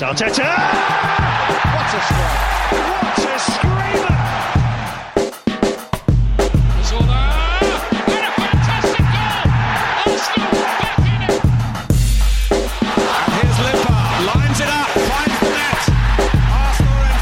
Arteta! What a strike! What a screamer! And a fantastic goal! Arsenal back in it! And here's lines it up, finds the net. Arsenal in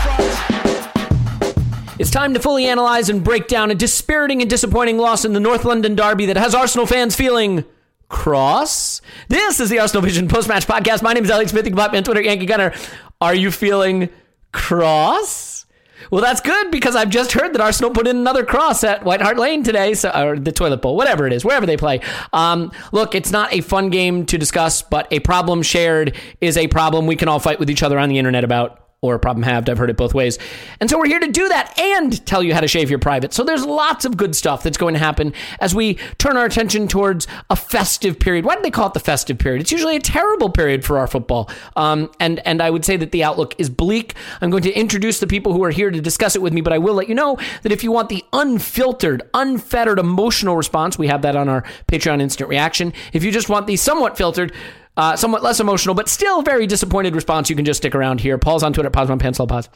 front. It's time to fully analyze and break down a dispiriting and disappointing loss in the North London derby that has Arsenal fans feeling cross. This is the Arsenal Vision post match podcast. My name is Alex Smith. You can find me on Twitter, Yankee Gunner. Are you feeling cross? Well, that's good because I've just heard that Arsenal put in another cross at White Hart Lane today, so or the toilet bowl, whatever it is, wherever they play. Um, look, it's not a fun game to discuss, but a problem shared is a problem we can all fight with each other on the internet about or a problem halved. I've heard it both ways. And so we're here to do that and tell you how to shave your private. So there's lots of good stuff that's going to happen as we turn our attention towards a festive period. Why do they call it the festive period? It's usually a terrible period for our football. Um, and, and I would say that the outlook is bleak. I'm going to introduce the people who are here to discuss it with me, but I will let you know that if you want the unfiltered, unfettered emotional response, we have that on our Patreon instant reaction. If you just want the somewhat filtered, uh, somewhat less emotional, but still very disappointed response. You can just stick around here. Paul's on Twitter, Pause on Pencil Pause.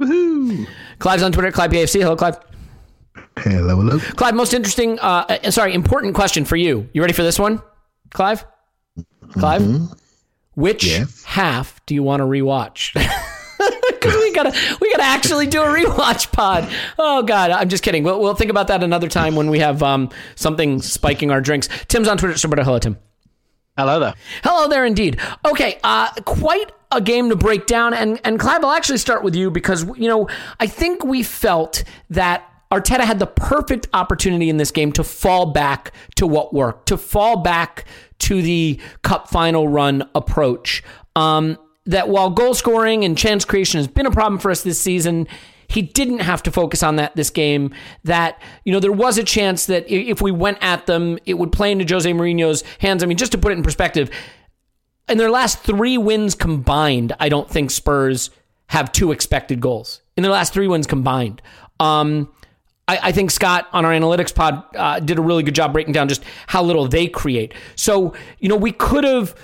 Woohoo! Clive's on Twitter, Clive PFC. Hello, Clive. Hello, hello. Clive, most interesting, uh, uh, sorry, important question for you. You ready for this one, Clive? Clive? Which Yes. half do you want to rewatch? 'Cause we gotta, we gotta actually do a rewatch pod. Oh God, I'm just kidding. We'll, we'll think about that another time when we have um, something spiking our drinks. Tim's on Twitter. Roberto, hello, Tim. Hello there. Hello there, indeed. Okay, uh, quite a game to break down, and and Clive, I'll actually start with you because you know I think we felt that Arteta had the perfect opportunity in this game to fall back to what worked, to fall back to the cup final run approach. Um, that while goal scoring and chance creation has been a problem for us this season, he didn't have to focus on that this game. That, you know, there was a chance that if we went at them, it would play into Jose Mourinho's hands. I mean, just to put it in perspective, in their last three wins combined, I don't think Spurs have two expected goals. In their last three wins combined. Um, I, I think Scott on our analytics pod uh, did a really good job breaking down just how little they create. So, you know, we could have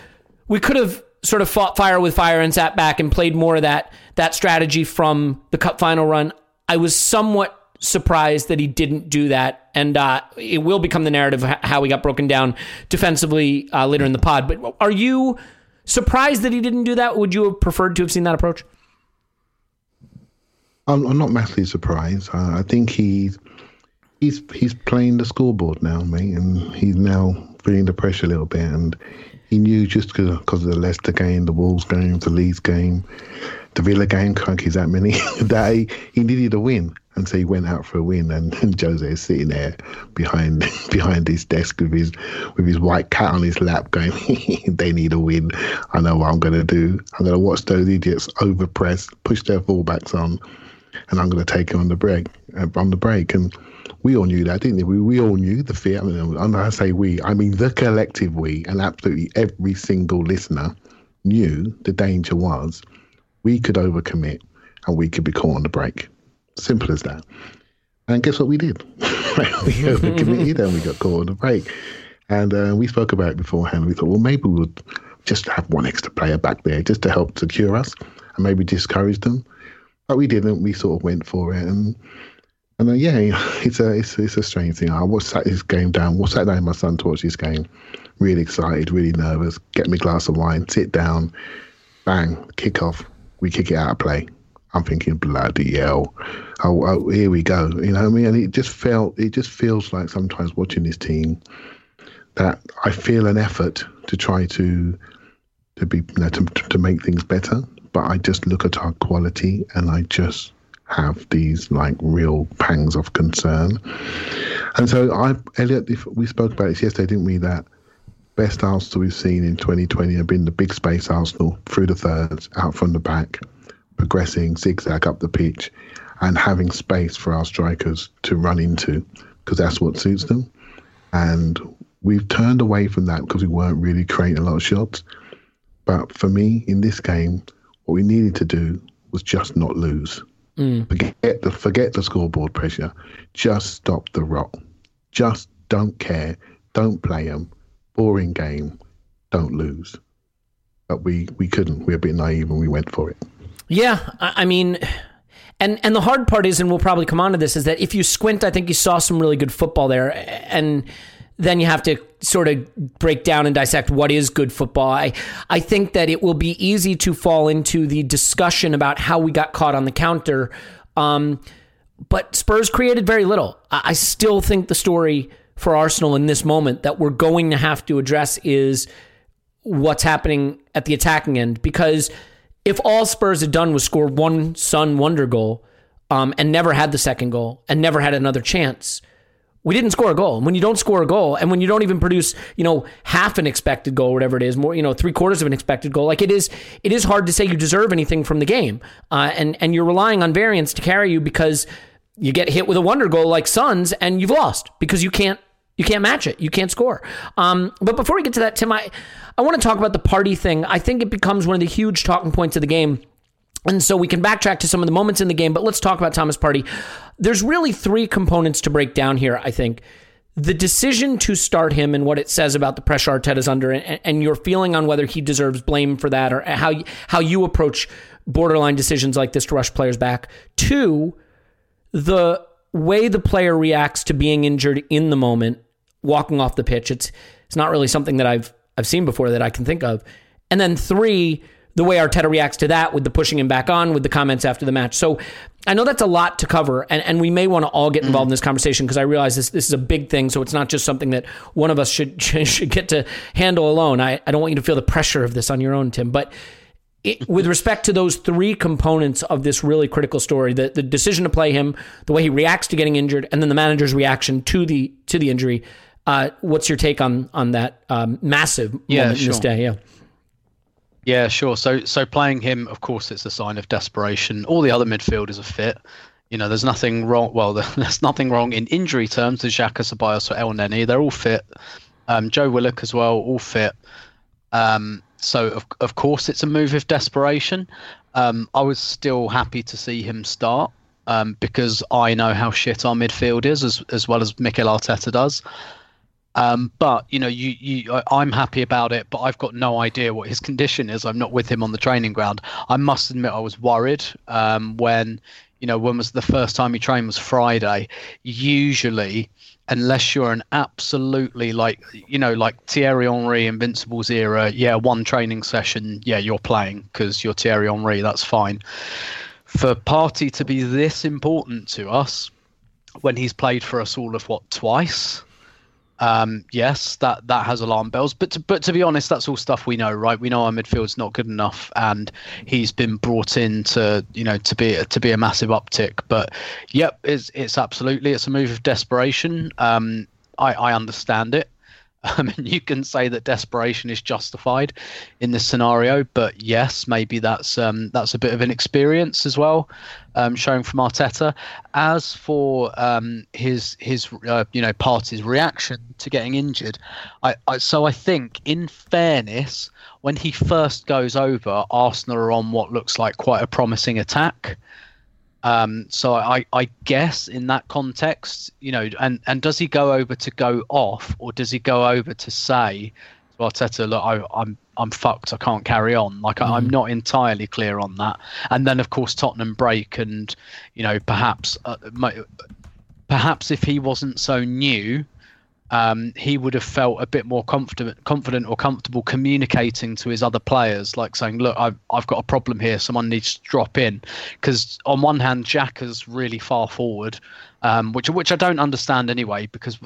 we could have sort of fought fire with fire and sat back and played more of that that strategy from the cup final run. I was somewhat surprised that he didn't do that, and uh, it will become the narrative how he got broken down defensively uh, later in the pod. But are you surprised that he didn't do that? Would you have preferred to have seen that approach? I'm, I'm not massively surprised. I, I think he's he's he's playing the scoreboard now, mate, and he's now feeling the pressure a little bit. And he knew just because of the Leicester game, the Wolves game, the Leeds game, the Villa game, crunkies that many that he, he needed a win. And so he went out for a win, and, and Jose is sitting there behind behind his desk with his with his white cat on his lap, going, "They need a win. I know what I'm going to do. I'm going to watch those idiots overpress, push their fullbacks on, and I'm going to take him on the break, uh, on the break." And we all knew that, didn't we? We we all knew the fear. I mean, when I say we, I mean the collective we, and absolutely every single listener knew the danger was we could overcommit and we could be caught on the break. Simple as that. And guess what we did? we overcommitted and we got caught on the break. And uh, we spoke about it beforehand. We thought, well, maybe we'll just have one extra player back there just to help secure us and maybe discourage them. But we didn't. We sort of went for it. And and uh, yeah, it's a it's, it's a strange thing. I watched sat this game down. Watched sat down my son to watch this game. Really excited, really nervous. Get me a glass of wine, sit down, bang, kick off. We kick it out of play. I'm thinking bloody hell. Oh, oh, here we go. You know what I mean? And it just felt it just feels like sometimes watching this team that I feel an effort to try to to be you know, to to make things better. But I just look at our quality and I just have these like real pangs of concern. And so I, Elliot, if we spoke about this yesterday, didn't we? That best Arsenal we've seen in 2020 have been the big space Arsenal through the thirds, out from the back, progressing zigzag up the pitch, and having space for our strikers to run into because that's what suits them. And we've turned away from that because we weren't really creating a lot of shots. But for me, in this game, what we needed to do was just not lose. Mm. Forget the forget the scoreboard pressure. Just stop the rot. Just don't care. Don't play them. Boring game. Don't lose. But we we couldn't. We were a bit naive and we went for it. Yeah, I I mean, and and the hard part is, and we'll probably come on to this, is that if you squint, I think you saw some really good football there, and then you have to sort of break down and dissect what is good football. I, I think that it will be easy to fall into the discussion about how we got caught on the counter. Um, but Spurs created very little. I, I still think the story for Arsenal in this moment that we're going to have to address is what's happening at the attacking end. Because if all Spurs had done was score one Son wonder goal um, and never had the second goal and never had another chance, we didn't score a goal. And when you don't score a goal, and when you don't even produce, you know, half an expected goal, whatever it is, more, you know, three quarters of an expected goal, like it is, it is hard to say you deserve anything from the game. Uh, and and you're relying on variance to carry you because you get hit with a wonder goal like Son's, and you've lost because you can't you can't match it. You can't score. Um, but before we get to that, Tim, I I want to talk about the Partey thing. I think it becomes one of the huge talking points of the game. And so we can backtrack to some of the moments in the game, but let's talk about Thomas Partey. There's really three components to break down here, I think. The decision to start him and what it says about the pressure Arteta's under, and, and your feeling on whether he deserves blame for that, or how how you approach borderline decisions like this to rush players back. Two, the way the player reacts to being injured in the moment, walking off the pitch. It's it's not really something that I've I've seen before that I can think of. And then three, the way Arteta reacts to that with the pushing him back on, with the comments after the match. So I know that's a lot to cover, and, and we may want to all get involved in this conversation because I realize this this is a big thing. So it's not just something that one of us should should get to handle alone. I, I don't want you to feel the pressure of this on your own, Tim. But it, with respect to those three components of this really critical story, the, the decision to play him, the way he reacts to getting injured, and then the manager's reaction to the to the injury. Uh, what's your take on on that um, massive Yeah, moment in this day? Yeah. Yeah, sure. So so playing him, of course, it's a sign of desperation. All the other midfielders are fit. You know, there's nothing wrong. Well, there's nothing wrong in injury terms with Xhaka, Ceballos, or Elneny. They're all fit. Um, Joe Willock as well, all fit. Um, so of of course it's a move of desperation. Um, I was still happy to see him start um, because I know how shit our midfield is, as as well as Mikel Arteta does. Um, but you know, you, you, I'm happy about it, but I've got no idea what his condition is. I'm not with him on the training ground. I must admit, I was worried um, when, you know, when was the first time he trained was Friday. Usually, unless you're an absolutely like, you know, like Thierry Henry, Invincibles era, yeah, one training session, yeah, you're playing because you're Thierry Henry. That's fine. For Partey to be this important to us when he's played for us all of what twice um, yes, that that has alarm bells. But to, but to be honest, that's all stuff we know, right? We know our midfield's not good enough, and he's been brought in to you know to be to be a massive uptick. But yep, it's it's absolutely it's a move of desperation. Um, I I understand it. I mean, you can say that desperation is justified in this scenario, but yes, maybe that's um, that's a bit of an experience as well, um, showing from Arteta. As for um, his his uh, you know Partey's reaction to getting injured, I, I so I think in fairness, when he first goes over, Arsenal are on what looks like quite a promising attack. Um, so I, I guess in that context, you know, and, and does he go over to go off, or does he go over to say to Arteta, look, I, I'm I'm fucked, I can't carry on. Like I, I'm not entirely clear on that. And then of course Tottenham break, and you know perhaps uh, perhaps if he wasn't so new, um, he would have felt a bit more confident, confident or comfortable communicating to his other players, like saying, "Look, I've I've got a problem here. Someone needs to drop in." Because on one hand, Xhaka is really far forward, um, which which I don't understand anyway. Because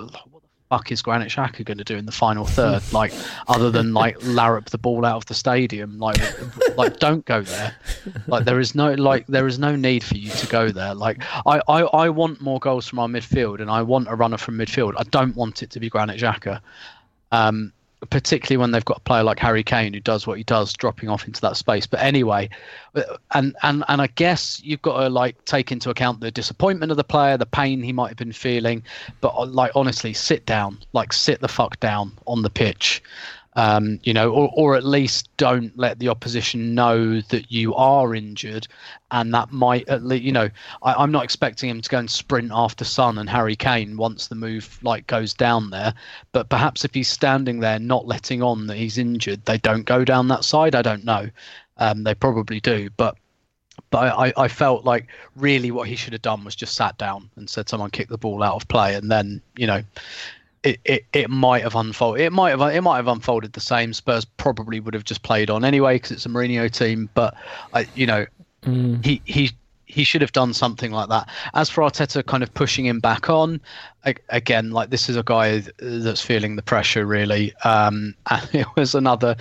fuck is Granit Xhaka going to do in the final third? Like, other than like larrup the ball out of the stadium, like like don't go there. Like there is no like there is no need for you to go there. Like I, I, I want more goals from our midfield and I want a runner from midfield. I don't want it to be Granit Xhaka. Um, particularly when they've got a player like Harry Kane who does what he does, dropping off into that space. But anyway, and and and I guess you've got to like take into account the disappointment of the player, the pain he might have been feeling. But like honestly, sit down, like sit the fuck down on the pitch. Um, you know, or, or at least don't let the opposition know that you are injured, and that might at least, you know, I, I'm not expecting him to go and sprint after Son and Harry Kane once the move like goes down there, but perhaps if he's standing there not letting on that he's injured, they don't go down that side. I don't know. Um, they probably do, but but I, I felt like really what he should have done was just sat down and said someone kicked the ball out of play and then you know it, it, it might have unfolded it might have it might have unfolded the same Spurs probably would have just played on anyway because it's a Mourinho team but I you know he he he should have done something like that as for Arteta kind of pushing him back on a- again like this is a guy that's feeling the pressure really um and it was another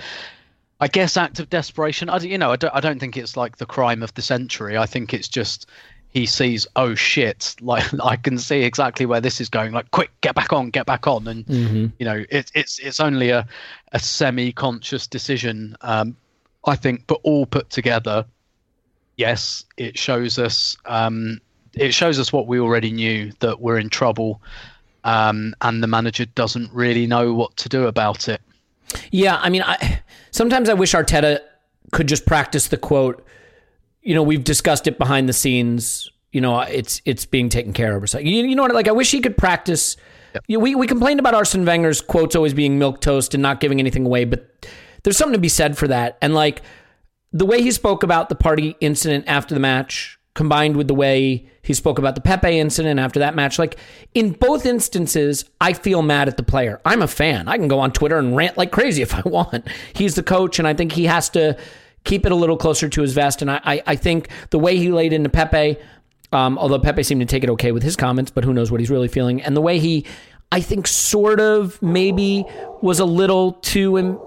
I guess act of desperation. I, you know, I don't, I don't think it's like the crime of the century. I think it's just he sees, oh shit, like I can see exactly where this is going. Like, quick, get back on, get back on, and you know, it's it's it's only a a semi-conscious decision, um, I think, but all put together, yes, it shows us um, it shows us what we already knew that we're in trouble, um, and the manager doesn't really know what to do about it. Yeah, I mean, I sometimes I wish Arteta could just practice the quote. You know, we've discussed it behind the scenes. You know, it's it's being taken care of or something. You, you know what? Like, I wish he could practice. You know, we we complained about Arsene Wenger's quotes always being milk toast and not giving anything away, but there's something to be said for that. And like the way he spoke about the Partey incident after the match, combined with the way he spoke about the Pepe incident after that match, like in both instances, I feel mad at the player. I'm a fan. I can go on Twitter and rant like crazy if I want. He's the coach, and I think he has to keep it a little closer to his vest. And I, I, I think the way he laid into Pepe, um, although Pepe seemed to take it okay with his comments, but who knows what he's really feeling, and the way he, I think, sort of maybe was a little too. Im-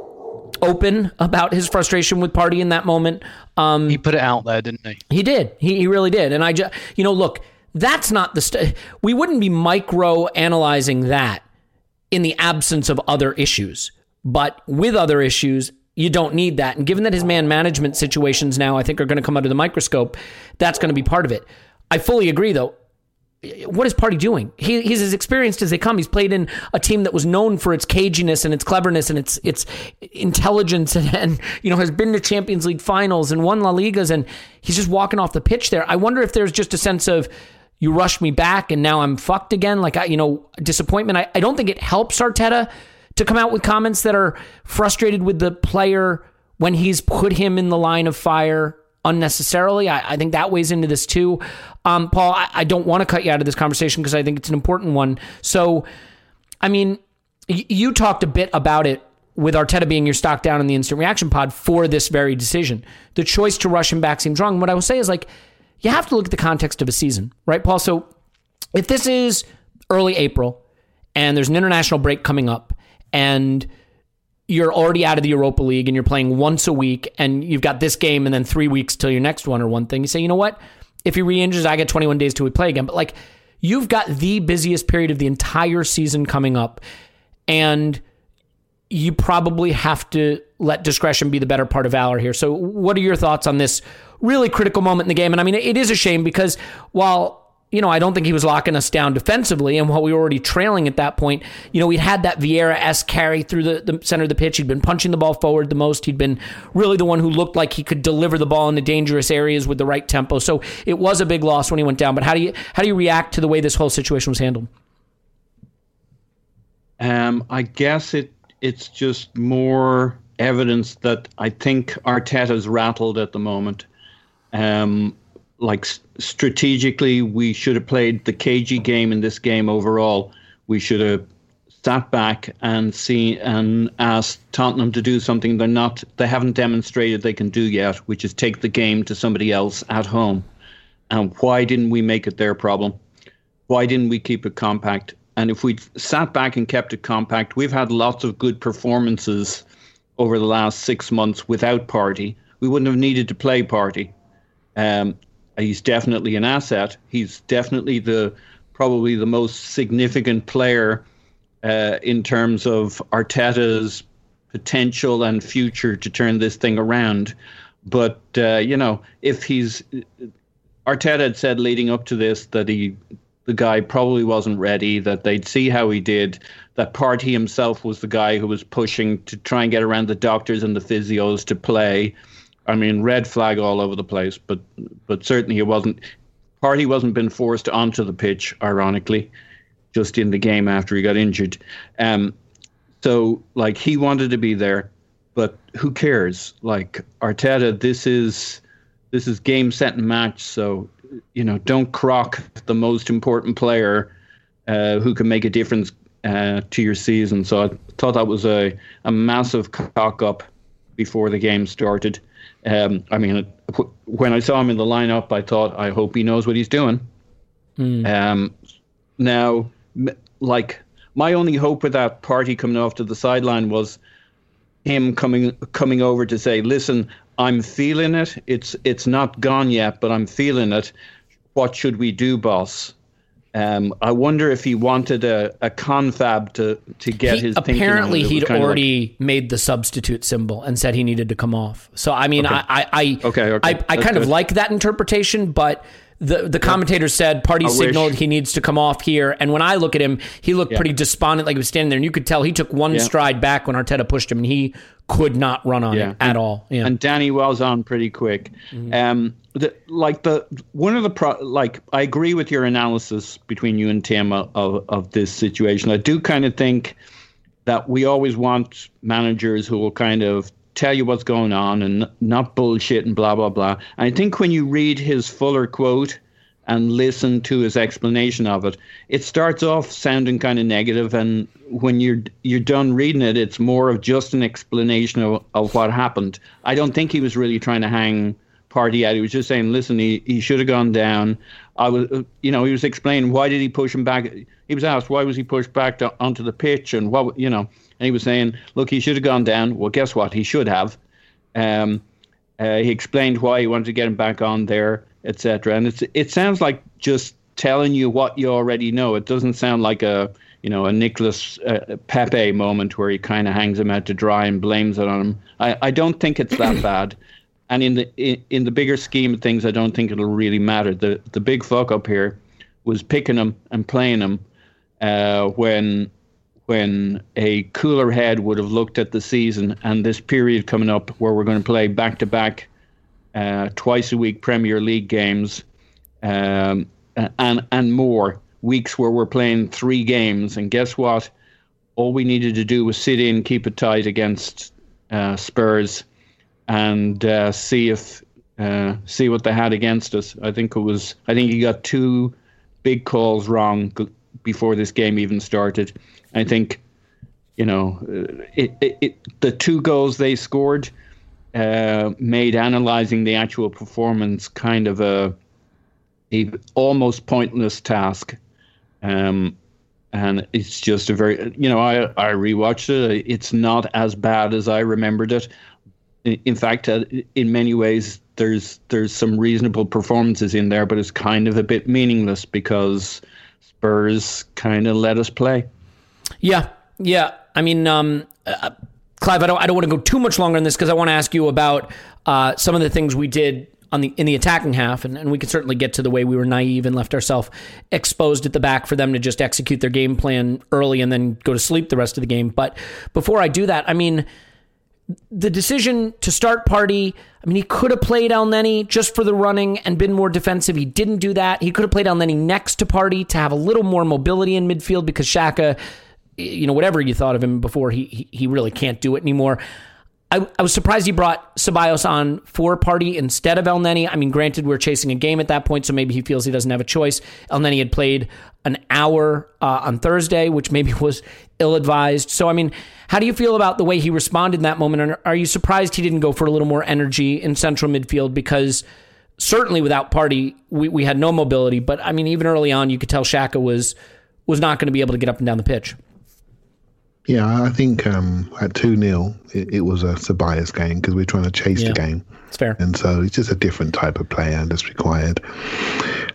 open about his frustration with Partey in that moment um He put it out there, didn't he? he did. He, he really did. And I just, you know, look, that's not the, st- we wouldn't be micro analyzing that in the absence of other issues. But with other issues, you don't need that. And given that his man management situations now, I think, are going to come under the microscope, that's going to be part of it. I fully agree, though. What is Partey doing? He, he's as experienced as they come. He's played in a team that was known for its caginess and its cleverness and its its intelligence, and, and you know has been to Champions League finals and won La Ligas, and he's just walking off the pitch there. I wonder if there's just a sense of you rushed me back and now I'm fucked again. Like I, you know, disappointment. I, I don't think it helps Arteta to come out with comments that are frustrated with the player when he's put him in the line of fire unnecessarily. I, I think that weighs into this too. Um, Paul, I, I don't want to cut you out of this conversation because I think it's an important one. So, I mean, y- you talked a bit about it with Arteta being your stock down in the instant reaction pod for this very decision. The choice to rush him back seems wrong. What I will say is like, you have to look at the context of a season, right, Paul? So if this is early April and there's an international break coming up, and you're already out of the Europa League and you're playing once a week and you've got this game and then three weeks till your next one or one thing. You say, you know what? If he re-injures, I get 21 days till we play again. But like, you've got the busiest period of the entire season coming up, and you probably have to let discretion be the better part of valor here. So, what are your thoughts on this really critical moment in the game? And I mean, it is a shame because while you know, I don't think he was locking us down defensively. And while we were already trailing at that point, you know, we'd had that Vieira S carry through the, the center of the pitch. He'd been punching the ball forward the most. He'd been really the one who looked like he could deliver the ball in the dangerous areas with the right tempo. So it was a big loss when he went down. But how do you how do you react to the way this whole situation was handled? Um, I guess it it's just more evidence that I think Arteta's rattled at the moment. Um, like strategically, we should have played the cagey game in this game overall. We should have sat back and seen and asked Tottenham to do something they're not they haven't demonstrated they can do yet, which is take the game to somebody else at home. And why didn't we make it their problem? Why didn't we keep it compact? And if we'd sat back and kept it compact, we've had lots of good performances over the last six months without Partey. We wouldn't have needed to play Partey. Um, he's definitely an asset. He's definitely the probably the most significant player uh, in terms of Arteta's potential and future to turn this thing around. But uh, you know, if he's Arteta had said leading up to this that he the guy probably wasn't ready, that they'd see how he did, that Partey himself was the guy who was pushing to try and get around the doctors and the physios to play. I mean, red flag all over the place, but but certainly he wasn't. Partey wasn't been forced onto the pitch, ironically, just in the game after he got injured. Um, so like he wanted to be there, but who cares? Like Arteta, this is this is game set and match. So you know, don't crock the most important player uh, who can make a difference uh, to your season. So I thought that was a a massive cock up before the game started. Um, I mean, when I saw him in the lineup, I thought, I hope he knows what he's doing. Mm. Um, now, like my only hope with that Partey coming off to the sideline was him coming coming over to say, "Listen, I'm feeling it. It's it's not gone yet, but I'm feeling it. What should we do, boss?" Um, I wonder if he wanted a, a confab to to get he, his. Apparently, he'd already like, made the substitute symbol and said he needed to come off. So I mean, okay. I I okay, okay. I, I kind good. of like that interpretation, but the the commentator yeah. said Partey signaled wish. he needs to come off here. And when I look at him, he looked yeah. pretty despondent, like he was standing there, and you could tell he took one yeah. stride back when Arteta pushed him, and he could not run on it at all. And Danny Wells on pretty quick. Mm-hmm. Um, the, like the one of the pro, like I agree with your analysis between you and Tim of, of, this situation. I do kind of think that we always want managers who will kind of tell you what's going on and not bullshit and blah blah blah. And I think when you read his fuller quote and listen to his explanation of it, it starts off sounding kind of negative, and when you're you're done reading it, it's more of just an explanation of, of what happened. I don't think he was really trying to hang Partey out. He was just saying, listen, he, he should have gone down. I was, you know, he was explaining why did he push him back. He was asked why was he pushed back to, onto the pitch and what, you know, and he was saying, look, he should have gone down. Well, guess what? He should have. Um, uh, he explained why he wanted to get him back on there, etc. And it's it sounds like just telling you what you already know. It doesn't sound like a you know a Nicolas uh, Pepe moment where he kind of hangs him out to dry and blames it on him. I, I don't think it's that bad. And in the in, in the bigger scheme of things, I don't think it'll really matter. The the big fuck up here was picking him and playing him uh, when when a cooler head would have looked at the season and this period coming up where we're going to play back to back twice a week Premier League games um, and and more weeks where we're playing three games. And guess what? All we needed to do was sit in keep it tight against uh, Spurs and uh, see if uh, see what they had against us. I think it was. I think he got two big calls wrong before this game even started. I think, you know, uh, it, it, it the two goals they scored uh, made analyzing the actual performance kind of a, a almost pointless task. Um, and it's just a very you know I I rewatched it. It's not as bad as I remembered it. In fact, uh, in many ways, there's there's some reasonable performances in there, but it's kind of a bit meaningless because Spurs kind of let us play. Yeah, yeah. I mean, um, uh, Clive, I don't, I don't want to go too much longer on this because I want to ask you about uh, some of the things we did on the in the attacking half, and, and we can certainly get to the way we were naive and left ourselves exposed at the back for them to just execute their game plan early and then go to sleep the rest of the game. But before I do that, I mean, the decision to start Partey, I mean, he could have played Elneny just for the running and been more defensive. He didn't do that. He could have played Elneny next to Partey to have a little more mobility in midfield because Xhaka, you know, whatever you thought of him before, he he, really can't do it anymore. I, I was surprised he brought Ceballos on for Partey instead of Elneny. I mean, granted, we're chasing a game at that point, so maybe he feels he doesn't have a choice. El Elneny had played an hour uh, on Thursday, which maybe was ill advised. So, I mean, how do you feel about the way he responded in that moment? And are you surprised he didn't go for a little more energy in central midfield? Because certainly without Partey, we, we had no mobility. But I mean, even early on, you could tell Xhaka was was not going to be able to get up and down the pitch. Yeah, I think um, at 2 0, it, it, was a Ceballos game because we're trying to chase yeah, the game. It's fair. And so it's just a different type of player that's required.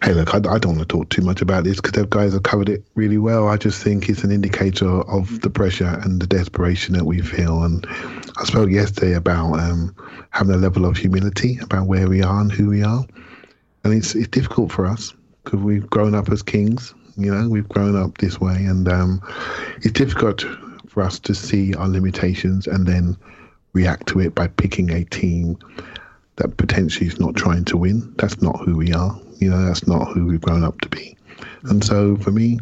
Hey, look, I, I don't want to talk too much about this because the guys have covered it really well. I just think it's an indicator of the pressure and the desperation that we feel. And I spoke yesterday about um, having a level of humility about where we are and who we are. And it's, it's difficult for us because we've grown up as kings. You know, we've grown up this way. And um, it's difficult for us to see our limitations and then react to it by picking a team that potentially is not trying to win. That's not who we are. You know, that's not who we've grown up to be. And so for me,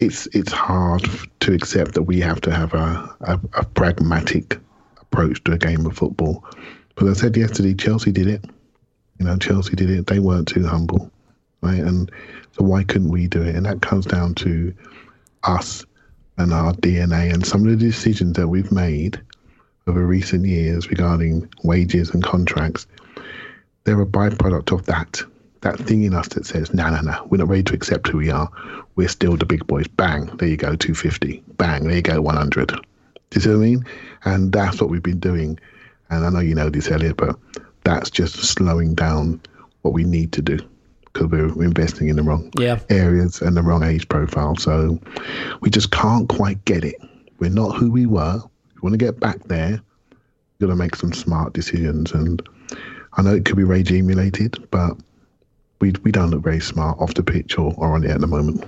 it's it's hard to accept that we have to have a, a, a pragmatic approach to a game of football. But I said yesterday, Chelsea did it. You know, Chelsea did it. They weren't too humble, right? And so why couldn't we do it? And that comes down to us and our DNA and some of the decisions that we've made over recent years regarding wages and contracts, they're a byproduct of that. That thing in us that says, no, no, no, we're not ready to accept who we are. We're still the big boys. Bang, there you go, 250. Bang, there you go, 100. Do you see what I mean? And that's what we've been doing. And I know you know this, Elliot, but that's just slowing down what we need to do because we're investing in the wrong yeah. areas and the wrong age profile. So we just can't quite get it. We're not who we were. We want to get back there. We've got to make some smart decisions. And I know it could be regime related, but we, we don't look very smart off the pitch or, or on it at the moment.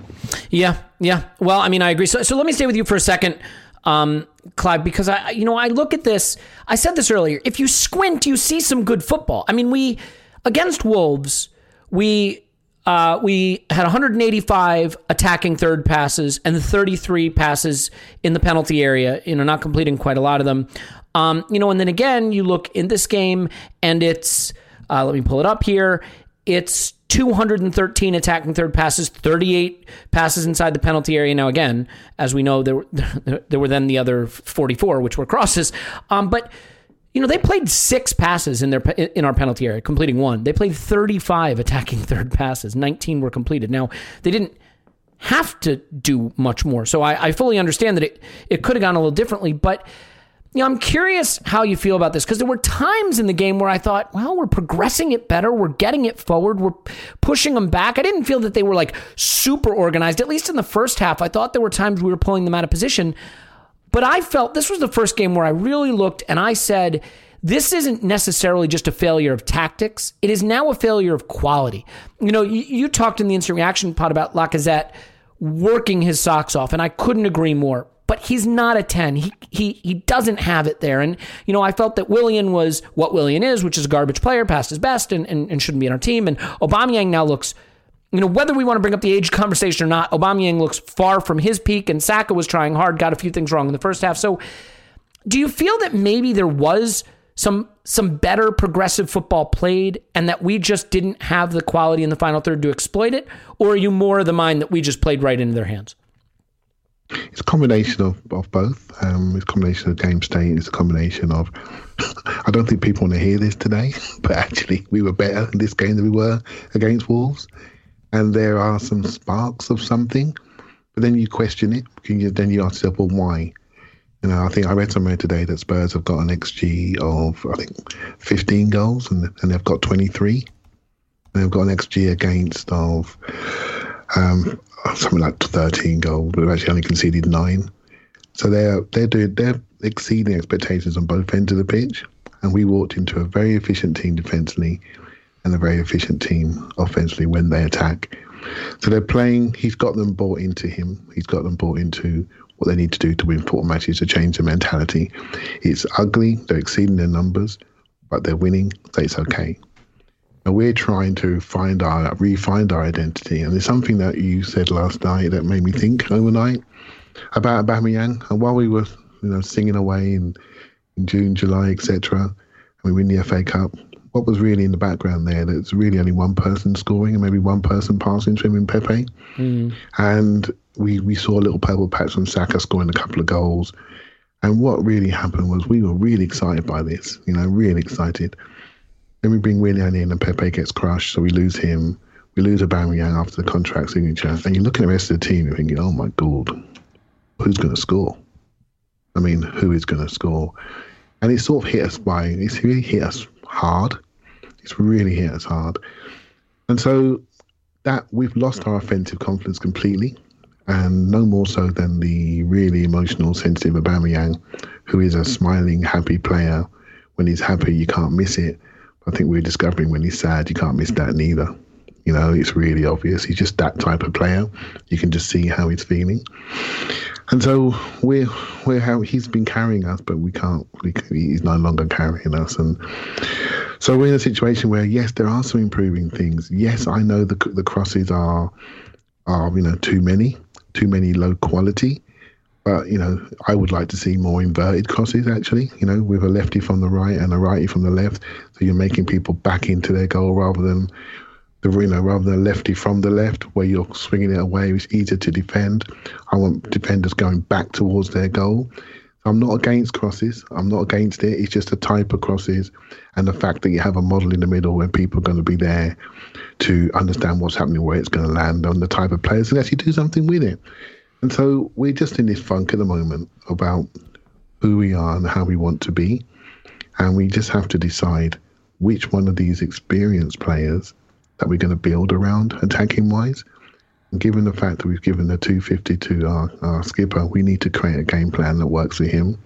Yeah, yeah. Well, I mean, I agree. So, so let me stay with you for a second, um, Clive, because I, you know, I look at this. I said this earlier. If you squint, you see some good football. I mean, we against Wolves we uh, we had 185 attacking third passes and 33 passes in the penalty area. You know, not completing quite a lot of them. Um, you know, and then again, you look in this game, and it's uh, let me pull it up here. It's 213 attacking third passes, 38 passes inside the penalty area. Now, again, as we know, there were, there were then the other 44, which were crosses. Um, but you know, they played six passes in their in our penalty area, completing one. They played 35 attacking third passes. 19 were completed. Now, they didn't have to do much more. So I, I fully understand that it, it could have gone a little differently, but you know, I'm curious how you feel about this because there were times in the game where I thought, well, we're progressing it better. We're getting it forward. We're pushing them back. I didn't feel that they were like super organized, at least in the first half. I thought there were times we were pulling them out of position. But I felt this was the first game where I really looked and I said, this isn't necessarily just a failure of tactics. It is now a failure of quality. You know, you, you talked in the instant reaction pod about Lacazette working his socks off, and I couldn't agree more. But he's not a 10. He, he, he doesn't have it there. And, you know, I felt that Willian was what Willian is, which is a garbage player, past his best, and, and, and shouldn't be on our team. And Aubameyang now looks you know, whether we want to bring up the age conversation or not, Aubameyang looks far from his peak, and Saka was trying hard, got a few things wrong in the first half. So, do you feel that maybe there was some some better progressive football played, and that we just didn't have the quality in the final third to exploit it, or are you more of the mind that we just played right into their hands? It's a combination of, of both. Um, it's a combination of game state. It's a combination of. I don't think people want to hear this today, but actually, we were better in this game than we were against Wolves and there are some sparks of something. but then you question it. Can you, then you ask yourself, well, why? You know, I think I read somewhere today that Spurs have got an XG of I think 15 goals, and and they've got 23. And they've got an XG against of um, something like 13 goals, but they've actually only conceded nine. So they're they're doing they're exceeding expectations on both ends of the pitch, and we walked into a very efficient team defensively and a very efficient team offensively when they attack. So they're playing. He's got them bought into him. He's got them bought into what they need to do to win four matches to change the mentality. It's ugly. They're exceeding their numbers, but they're winning. So it's okay. And we're trying to find our refine our identity. And there's something that you said last night that made me think overnight about Aubameyang. And while we were, you know, singing away in, in June, July, etc., and we win the FA Cup, what was really in the background there? That's really only one person scoring and maybe one person passing to him in Pepe. Mm. And we we saw a little purple patch from Saka scoring a couple of goals. And what really happened was we were really excited by this, you know, really excited. Then we bring Willian in and Pepe gets crushed, so we lose him. We lose Aubameyang after the contract signature. And you're looking at the rest of the team and you're thinking, oh my God, who's going to score? I mean, who is going to score? And it sort of hit us by, it's really hit us hard. It's really hit us hard. And so that we've lost our offensive confidence completely and no more so than the really emotional, sensitive Aubameyang, who is a smiling, happy player. When he's happy, you can't miss it. I think we're discovering when he's sad, you can't miss that neither. You know, it's really obvious. He's just that type of player. You can just see how he's feeling. And so we're we're how he's been carrying us, but we can't. We, he's no longer carrying us, and so we're in a situation where yes, there are some improving things. Yes, I know the the crosses are are you know too many too many low quality. But you know, I would like to see more inverted crosses. Actually, you know, with a lefty from the right and a righty from the left, so you're making people back into their goal rather than the you know rather than lefty from the left where you're swinging it away. It's easier to defend. I want defenders going back towards their goal. I'm not against crosses. I'm not against it. It's just a type of crosses and the fact that you have a model in the middle where people are going to be there to understand what's happening, where it's going to land on the type of players and actually do something with it. And so we're just in this funk at the moment about who we are and how we want to be. And we just have to decide which one of these experienced players that we're going to build around attacking wise. Given the fact that we've given the 250 to our, our skipper, we need to create a game plan that works for him.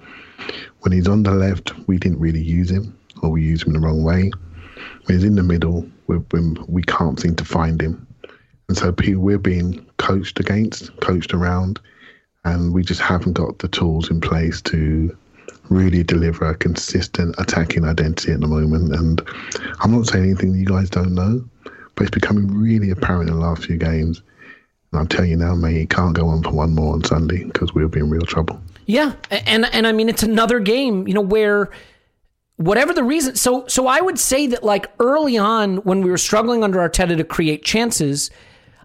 When he's on the left, we didn't really use him, or we use him the wrong way. When he's in the middle, we're, we can not seem to find him. And so we're being coached against, coached around, and we just haven't got the tools in place to really deliver a consistent attacking identity at the moment. And I'm not saying anything that you guys don't know, but it's becoming really apparent in the last few games. I'm telling you now, man, it can't go on for one more on Sunday because we'll be in real trouble. Yeah, and and I mean it's another game, you know, where whatever the reason. So so I would say that like early on when we were struggling under Arteta to create chances,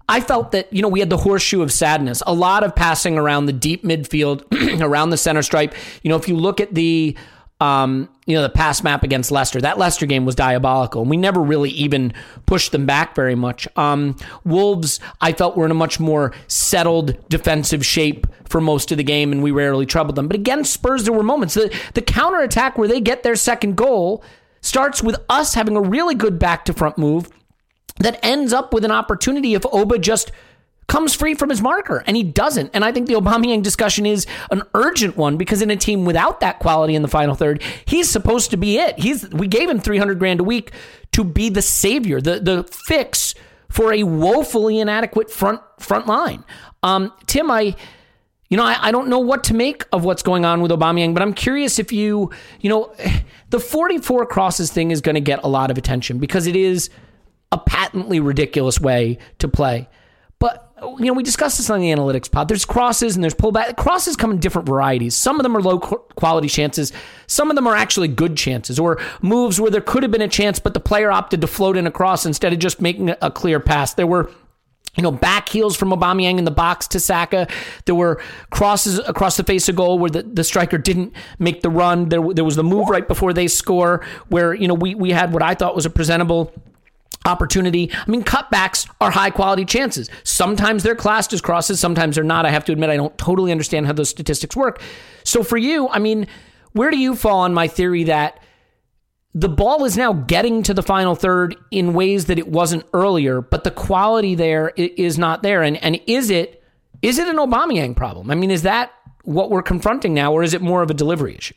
I felt that you know we had the horseshoe of sadness, a lot of passing around the deep midfield, around the center stripe. You know, if you look at the um, you know, the pass map against Leicester. That Leicester game was diabolical, and we never really even pushed them back very much. Um, Wolves, I felt were in a much more settled defensive shape for most of the game, and we rarely troubled them. But against Spurs, there were moments. The, the counter attack where they get their second goal starts with us having a really good back to front move that ends up with an opportunity if Oba just comes free from his marker, and he doesn't. And I think the Aubameyang discussion is an urgent one because in a team without that quality in the final third, he's supposed to be it. He's we gave him 300 grand a week to be the savior, the the fix for a woefully inadequate front front line. Um, Tim, I you know, I, I don't know what to make of what's going on with Aubameyang, but I'm curious if you, you know, the 44 crosses thing is going to get a lot of attention because it is a patently ridiculous way to play. You know, we discussed this on the analytics pod. There's crosses and there's pullback. Crosses come in different varieties. Some of them are low quality chances. Some of them are actually good chances or moves where there could have been a chance, but the player opted to float in a cross instead of just making a clear pass. There were you know, back heels from Aubameyang in the box to Saka. There were crosses across the face of goal where the, the striker didn't make the run. There, there was the move right before they score where, you know, we, we had what I thought was a presentable opportunity. I mean, cutbacks are high quality chances. Sometimes they're classed as crosses, sometimes they're not. I have to admit, I don't totally understand how those statistics work. So for you, I mean, where do you fall on my theory that the ball is now getting to the final third in ways that it wasn't earlier, but the quality there is not there? And and is it is it an Aubameyang problem? I mean, is that what we're confronting now, or is it more of a delivery issue?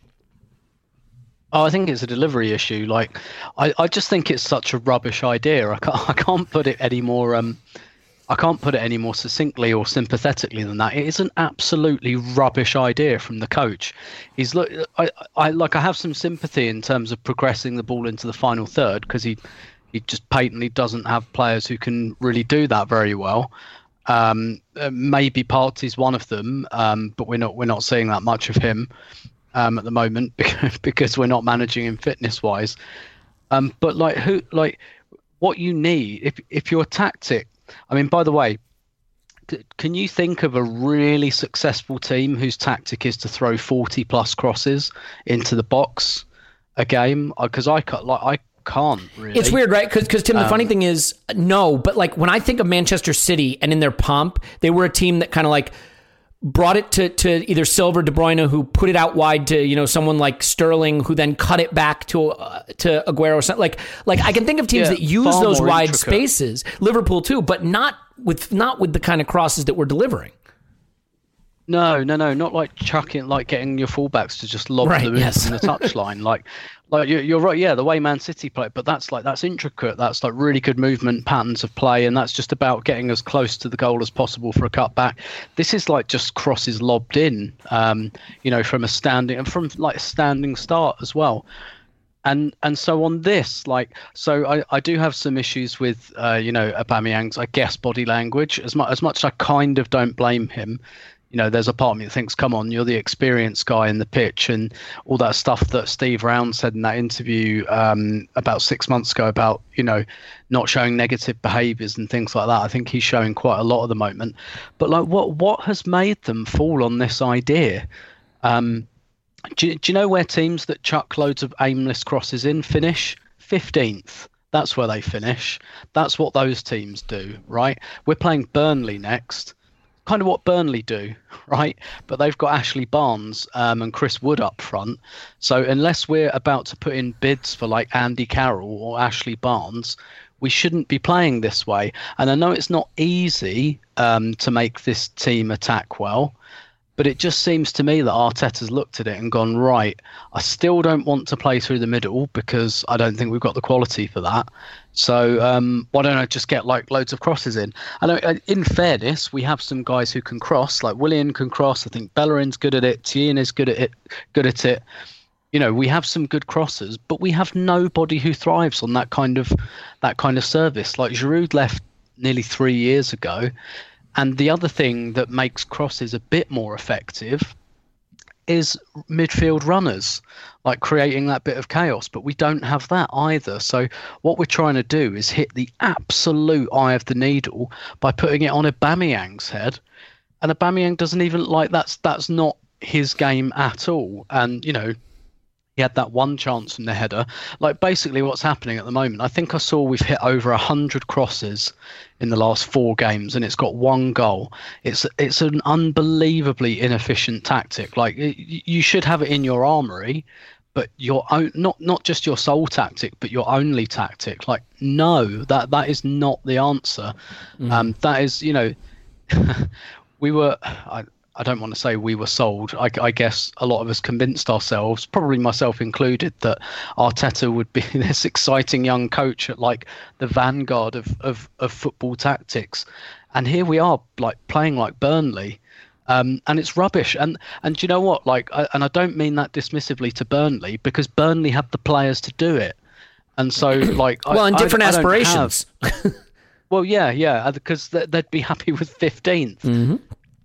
Oh, I think it's a delivery issue. Like, I, I just think it's such a rubbish idea. I can't, I can't put it any more. Um, I can't put it any more succinctly or sympathetically than that. It is an absolutely rubbish idea from the coach. He's look, I, I like, I have some sympathy in terms of progressing the ball into the final third because he, he just patently doesn't have players who can really do that very well. Um, uh, maybe Partey's one of them, um, but we're not we're not seeing that much of him um, at the moment because we're not managing him fitness wise. Um, but like who like what you need if if your tactic. I mean, by the way, can you think of a really successful team whose tactic is to throw 40 plus crosses into the box a game because i cut like i can't really it's weird right because tim the um, funny thing is no but like when i think of manchester city and in their pomp they were a team that kind of like brought it to, to either Silva, De Bruyne, who put it out wide to you know someone like Sterling, who then cut it back to uh, to Aguero. Like like I can think of teams yeah, that use those wide intricate. spaces. Liverpool too, but not with not with the kind of crosses that we're delivering. No, no, no, not like chucking, like getting your fullbacks to just lob right, them yes. in the touchline. like, like you're, you're right. Yeah, the way Man City play, but that's like that's intricate. That's like really good movement patterns of play, and that's just about getting as close to the goal as possible for a cutback. This is like just crosses lobbed in, um, you know, from a standing and from like a standing start as well. And and so on this, like, so I, I do have some issues with, uh, you know, Aubameyang's, I guess, body language. As much as much as I kind of don't blame him, you know, there's a part of me that thinks, come on, you're the experienced guy in the pitch, and all that stuff that Steve Round said in that interview um, about six months ago about, you know, not showing negative behaviours and things like that. I think he's showing quite a lot at the moment. But like, what what has made them fall on this idea? Um, do, do you know where teams that chuck loads of aimless crosses in finish? Fifteenth. That's where they finish. That's what those teams do, right? We're playing Burnley next kind of what Burnley do, right? But they've got Ashley Barnes um, and Chris Wood up front. So unless we're about to put in bids for like Andy Carroll or Ashley Barnes, we shouldn't be playing this way. And I know it's not easy um, to make this team attack well, but it just seems to me that Arteta's looked at it and gone, right, I still don't want to play through the middle because I don't think we've got the quality for that. So um, why don't I just get like loads of crosses in? And uh, in fairness, we have some guys who can cross, like Willian can cross. I think Bellerin's good at it. Tierney is good at it. Good at it. You know, we have some good crosses, but we have nobody who thrives on that kind of that kind of service. Like Giroud left nearly three years ago, and the other thing that makes crosses a bit more effective is midfield runners, like creating that bit of chaos. But we don't have that either. So what we're trying to do is hit the absolute eye of the needle by putting it on a Aubameyang's head, and a Aubameyang doesn't even like that's that's not his game at all. And you know, he had that one chance from the header. Like basically, what's happening at the moment, I think I saw we've hit over hundred crosses in the last four games, and it's got one goal. It's it's an unbelievably inefficient tactic. Like you should have it in your armory, but your own not not just your sole tactic, but your only tactic. Like no, that that is not the answer. Mm. Um, that is you know. we were I, I don't want to say we were sold. I, I, guess a lot of us convinced ourselves, probably myself included, that Arteta would be this exciting young coach at like the vanguard of, of, of football tactics. And here we are, like playing like Burnley. Um, and it's rubbish. And and do you know what? Like, I, and I don't mean that dismissively to Burnley because Burnley have the players to do it. And so, like, well, and different I, aspirations. well, yeah, yeah, because they'd be happy with 15th. Mm-hmm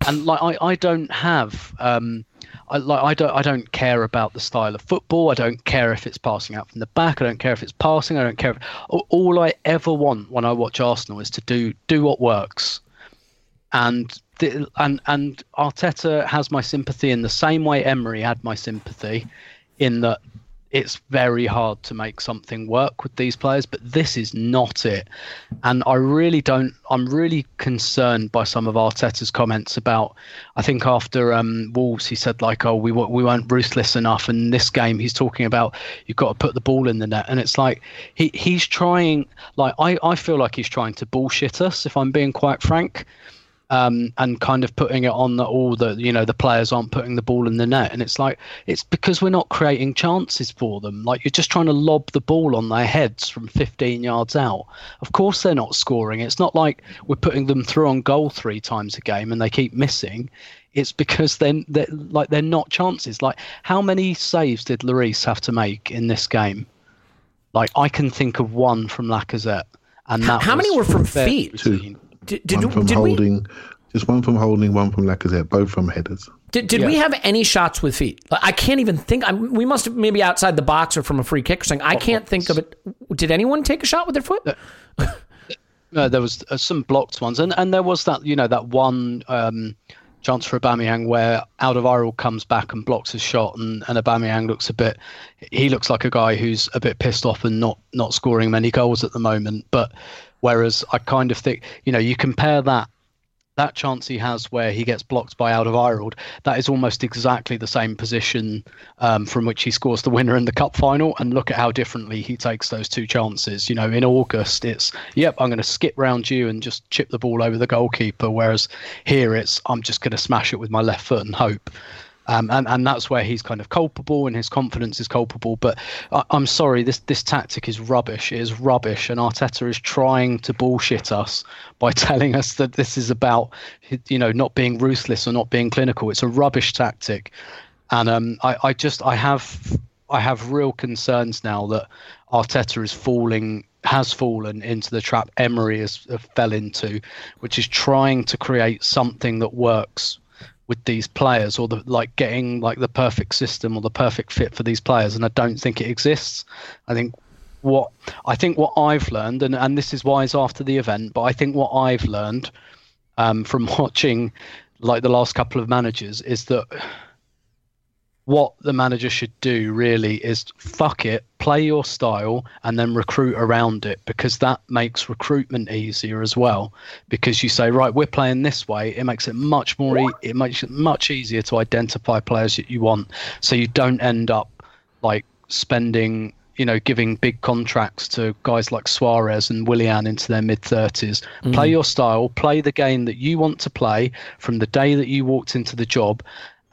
and like I, I don't have um, I like I don't I don't care about the style of football. I don't care if it's passing out from the back. I don't care if it's passing. I don't care. If, all I ever want when I watch Arsenal is to do do what works, and the, and and Arteta has my sympathy in the same way Emery had my sympathy, in that it's very hard to make something work with these players, but this is not it. And I really don't. I'm really concerned by some of Arteta's comments about. I think after um, Wolves, he said like, "Oh, we we weren't ruthless enough." And this game, he's talking about you've got to put the ball in the net, and it's like he he's trying. Like I I feel like he's trying to bullshit us. If I'm being quite frank um, and kind of putting it on that all the you know the players aren't putting the ball in the net, and it's like it's because we're not creating chances for them. Like you're just trying to lob the ball on their heads from 15 yards out. Of course they're not scoring. It's not like we're putting them through on goal three times a game and they keep missing. It's because then they're, like they're not chances. Like how many saves did Lloris have to make in this game? Like I can think of one from Lacazette, and that how many were from feet? Two. Did, did, one from did holding, we just one from holding, one from Lacazette, both from headers. did, did we have any shots with feet? I can't even think. I, we must have maybe outside the box or from a free kick or something. I can't think of it. Did anyone take a shot with their foot? No, there was uh, some blocked ones, and and there was that you know that one um, chance for Aubameyang where Out of Alderweireld comes back and blocks his shot, and and Aubameyang looks a bit. He looks like a guy who's a bit pissed off and not not scoring many goals at the moment. But whereas I kind of think you know you compare that that chance he has where he gets blocked by Alderweireld, that is almost exactly the same position um, from which he scores the winner in the cup final. And look at how differently he takes those two chances. You know, in August, it's, yep, I'm going to skip round you and just chip the ball over the goalkeeper. Whereas here, it's, I'm just going to smash it with my left foot and hope. Um, and and that's where he's kind of culpable and his confidence is culpable. But I, am sorry, this this tactic is rubbish. It is rubbish, and Arteta is trying to bullshit us by telling us that this is about you know not being ruthless or not being clinical. It's a rubbish tactic, and um, I, I just I have I have real concerns now that Arteta is falling has fallen into the trap Emery has uh, fell into, which is trying to create something that works with these players or the like getting like the perfect system or the perfect fit for these players and I don't think it exists. I think what I think what I've learned and, and this is wise after the event, but I think what I've learned um, from watching like the last couple of managers is that what the manager should do really is fuck it, play your style, and then recruit around it because that makes recruitment easier as well. Because you say, right, we're playing this way, it makes it much more, e- it makes it much easier to identify players that you want, so you don't end up like spending. You know, giving big contracts to guys like Suarez and Willian into their mid 30s. Mm. Play your style, play the game that you want to play from the day that you walked into the job,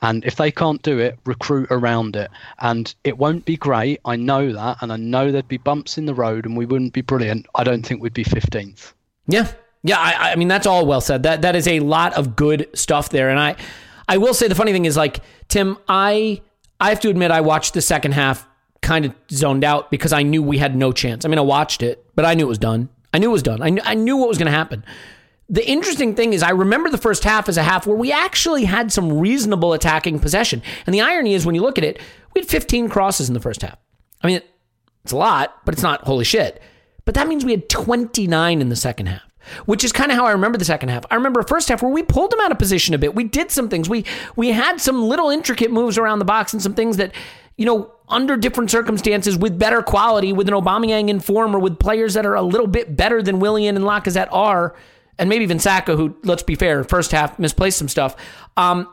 and if they can't do it, recruit around it. And it won't be great. I know that. And I know there'd be bumps in the road and we wouldn't be brilliant. I don't think we'd be 15th. Yeah. Yeah. I, I mean, that's all well said. That That is a lot of good stuff there. And I, I will say the funny thing is like, Tim, I, I have to admit, I watched the second half kind of zoned out because I knew we had no chance. I mean, I watched it, but I knew it was done. I knew it was done. I knew, I knew what was going to happen the interesting thing is, I remember the first half as a half where we actually had some reasonable attacking possession. And the irony is, when you look at it, we had 15 crosses in the first half. I mean, it's a lot, but it's not holy shit. But that means we had 29 in the second half, which is kind of how I remember the second half. I remember a first half where we pulled them out of position a bit. We did some things. We we had some little intricate moves around the box and some things that, you know, under different circumstances with better quality, with an Aubameyang in form or with players that are a little bit better than Willian and Lacazette are and maybe even Saka, who, let's be fair, first half misplaced some stuff. Um,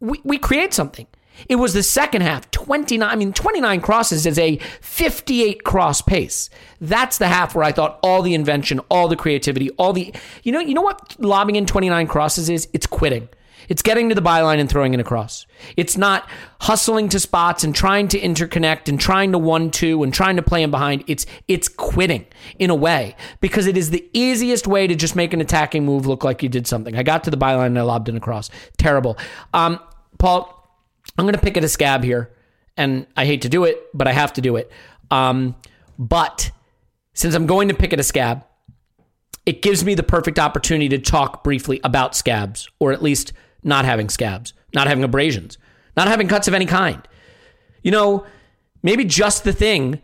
we, we create something. It was the second half, 29. I mean, 29 crosses is a 58 cross pace. That's the half where I thought all the invention, all the creativity, all the, you know, you know what lobbing in 29 crosses is? It's quitting. It's getting to the byline and throwing it across. It's not hustling to spots and trying to interconnect and trying to one two and trying to play in behind. It's it's quitting in a way because it is the easiest way to just make an attacking move look like you did something. I got to the byline and I lobbed it across. Terrible. Um, Paul, I'm going to pick at a scab here, and I hate to do it, but I have to do it. Um, but since I'm going to pick at a scab, it gives me the perfect opportunity to talk briefly about scabs, or at least not having scabs, not having abrasions, not having cuts of any kind. You know, maybe just the thing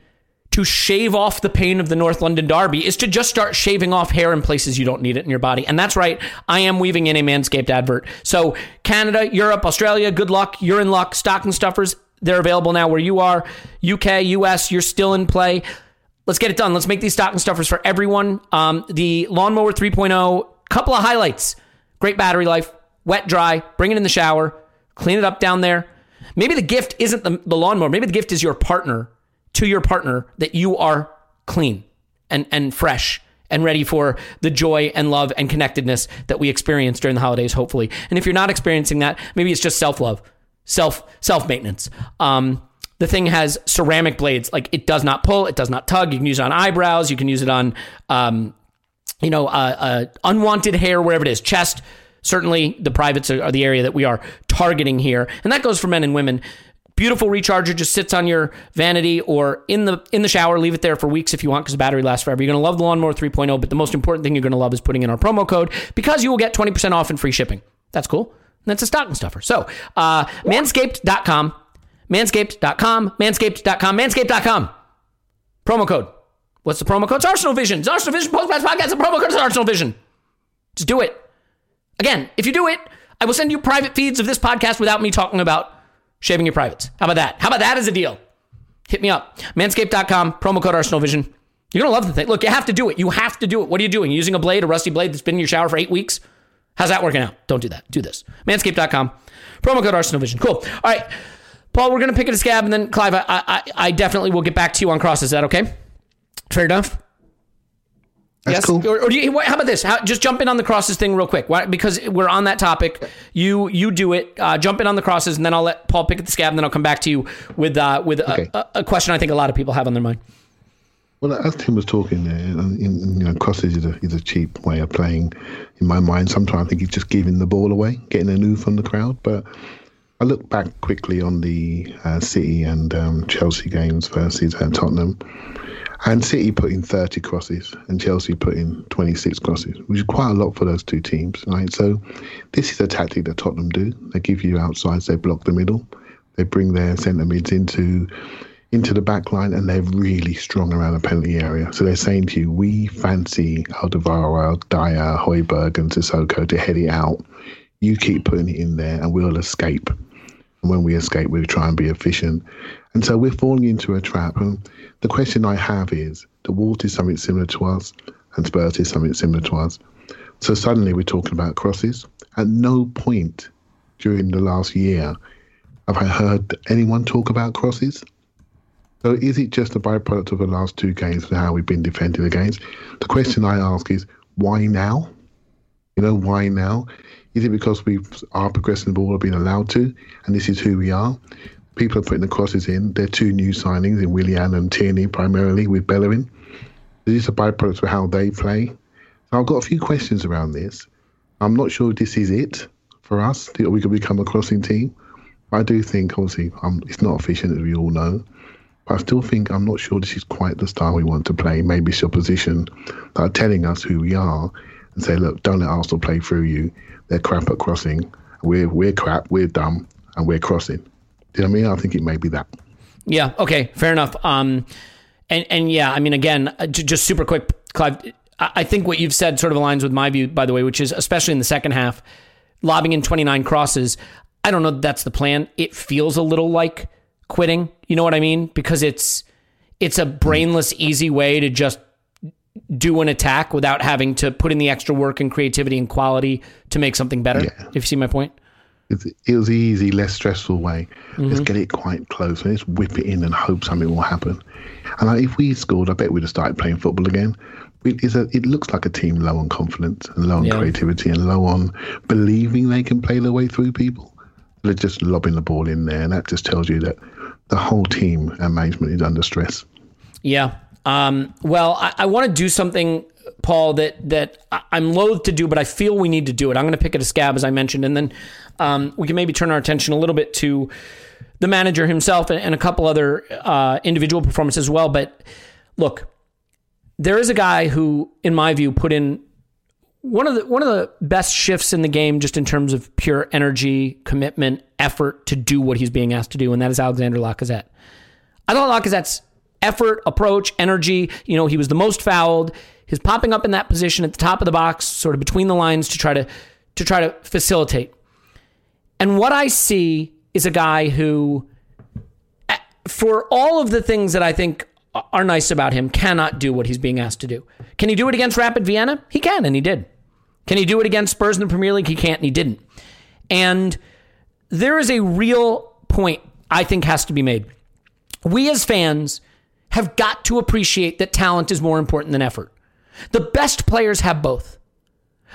to shave off the pain of the North London Derby is to just start shaving off hair in places you don't need it in your body. And that's right, I am weaving in a Manscaped advert. So, Canada, Europe, Australia, good luck. You're in luck. Stocking stuffers, They're available now where you are. UK, US, you're still in play. Let's get it done. Let's make these stocking stuffers for everyone. Um, the Lawnmower 3.0, couple of highlights. Great battery life, wet, dry, bring it in the shower, clean it up down there. Maybe the gift isn't the, the lawnmower. Maybe the gift is your partner to your partner that you are clean and, and fresh and ready for the joy and love and connectedness that we experience during the holidays, hopefully. And if you're not experiencing that, maybe it's just self love, self self maintenance. Um, the thing has ceramic blades, like it does not pull, it does not tug. You can use it on eyebrows, you can use it on, um, you know, uh, uh, unwanted hair, wherever it is, chest. Certainly, the privates are, are the area that we are targeting here, and that goes for men and women. Beautiful recharger just sits on your vanity or in the in the shower. Leave it there for weeks if you want because the battery lasts forever. You're going to love the lawnmower 3.0 but the most important thing you're going to love is putting in our promo code because you will get 20% off and free shipping. That's cool. And that's a stocking stuffer. So uh, manscaped.com manscaped.com manscaped.com manscaped.com promo code. What's the promo code? It's arsenal vision it's arsenal vision post podcast. The promo code is arsenal vision. Just do it again if you do it i will send you private feeds of this podcast without me talking about shaving your privates. How about that? How about that as a deal? Hit me up. Manscaped.com, promo code Arsenal Vision. You're going to love the thing. Look, you have to do it. You have to do it. What are you doing? Using a blade, a rusty blade that's been in your shower for eight weeks? How's that working out? Don't do that. Do this. Manscaped.com, promo code Arsenal Vision. Cool. All right. Paul, we're going to pick it a scab, and then Clive, I, I, I definitely will get back to you on crosses. Is that okay? Fair enough? That's yes. cool. Or, or do you, how about this? How, just jump in on the crosses thing real quick, Why, because we're on that topic. You you do it. Uh, jump in on the crosses, and then I'll let Paul pick at the scab, and then I'll come back to you with uh, with Okay. a, a, a question I think a lot of people have on their mind. Well, as Tim was talking there, in, you know, crosses is a, is a cheap way of playing. In my mind, sometimes I think he's just giving the ball away, getting a new from the crowd. But I look back quickly on the uh, City and um, Chelsea games versus uh, Tottenham, and City put in 30 crosses and Chelsea put in 26 crosses, which is quite a lot for those two teams, right? So this is a tactic that Tottenham do. They give you outsides, they block the middle, they bring their centre mids into into the back line and they're really strong around the penalty area. So they're saying to you, we fancy Alderweireld, Dier, Hojbjerg and Sissoko to head it out. You keep putting it in there and we'll escape. And when we escape, we'll try and be efficient. And so we're falling into a trap. And the question I have is, the Wolves is something similar to us and Spurs is something similar to us. So suddenly we're talking about crosses. At no point during the last year have I heard anyone talk about crosses. So is it just a byproduct of the last two games and how we've been defended against? The question I ask is why now? You know, why now? Is it because we are progressing the ball or being allowed to, and this is who we are? People are putting the crosses in. They're two new signings in Willian and Tierney primarily with Bellerin. Is this a byproduct of how they play? So I've got a few questions around this. I'm not sure this is it for us, that we could become a crossing team. I do think, obviously, um, it's not efficient, as we all know. But I still think I'm not sure this is quite the style we want to play. Maybe it's your position that are telling us who we are and say, look, don't let Arsenal play through you. They're crap at crossing. We're we're crap. We're dumb, and we're crossing. You know what I mean? I think it may be that. Yeah. Okay. Fair enough. Um, and and yeah, I mean, again, uh, just super quick, Clive. I I think what you've said sort of aligns with my view, by the way, which is especially in the second half, lobbing in 29 crosses. I don't know that that's the plan. It feels a little like quitting. You know what I mean? Because it's it's a brainless, easy way to just do an attack without having to put in the extra work and creativity and quality to make something better. Yeah. If you see my point. It's, it was the easy, less stressful way. Let's get it quite close and let's whip it in and hope something will happen. And like, if we scored, I bet we'd have started playing football again. It, is a, it looks like a team low on confidence and low on Yeah. creativity and low on believing they can play their way through people. They're just lobbing the ball in there, and that just tells you that the whole team and management is under stress. Yeah. Um, well, I, I want to do something, Paul, that that I'm loath to do, but I feel we need to do it. I'm going to pick at a scab, as I mentioned, and then um, we can maybe turn our attention a little bit to the manager himself and, and a couple other uh, individual performances as well. But look, there is a guy who, in my view, put in one of the one of the best shifts in the game, just in terms of pure energy, commitment, effort to do what he's being asked to do, and that is Alexander Lacazette. I thought Lacazette's effort, approach, energy, you know, he was the most fouled. His popping up in that position at the top of the box, sort of between the lines to try to to try to facilitate. And what I see is a guy who eh, for all of the things that I think are nice about him, cannot do what he's being asked to do. Can he do it against Rapid Vienna? He can, and he did. Can he do it against Spurs in the Premier League? He can't, and he didn't. And there is a real point I think has to be made. We as fans have got to appreciate that talent is more important than effort. The best players have both.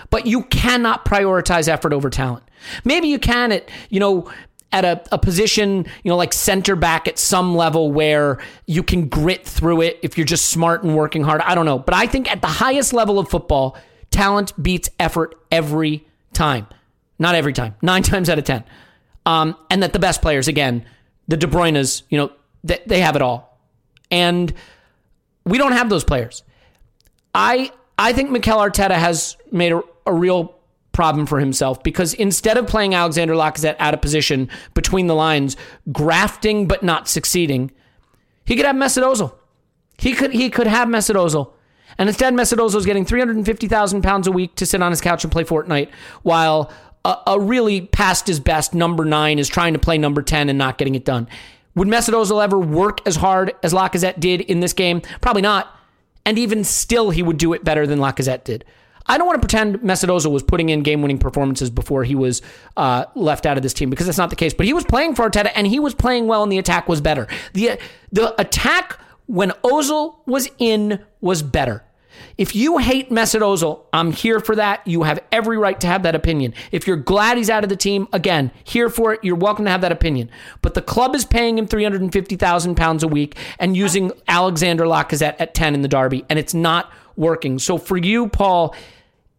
But you cannot prioritize effort over talent. Maybe you can at, you know, at a, a position, you know, like center back at some level where you can grit through it if you're just smart and working hard. I don't know. But I think at the highest level of football, talent beats effort every time. Not every time, nine times out of 10. Um, and that the best players, again, the De Bruyne's, you know, they, they have it all. And we don't have those players. I I think Mikel Arteta has made a, a real problem for himself because instead of playing Alexander Lacazette out of position between the lines, grafting but not succeeding, he could have Mesut Ozil. He could he could have Mesut Ozil. And instead, Mesut Ozil is getting 350,000 pounds a week to sit on his couch and play Fortnite while a, a, really past his best number nine is trying to play number 10 and not getting it done. Would Mesut Ozil ever work as hard as Lacazette did in this game? Probably not. And even still, he would do it better than Lacazette did. I don't want to pretend Mesut was putting in game-winning performances before he was uh, left out of this team because that's not the case. But he was playing for Arteta and he was playing well, and the attack was better. the The attack when Ozil was in was better. If you hate Mesut Ozil, I'm here for that. You have every right to have that opinion. If you're glad he's out of the team, again, here for it. You're welcome to have that opinion. But the club is paying him 350,000 pounds a week and using Alexander Lacazette at 10 in the derby, and it's not working. So for you, Paul,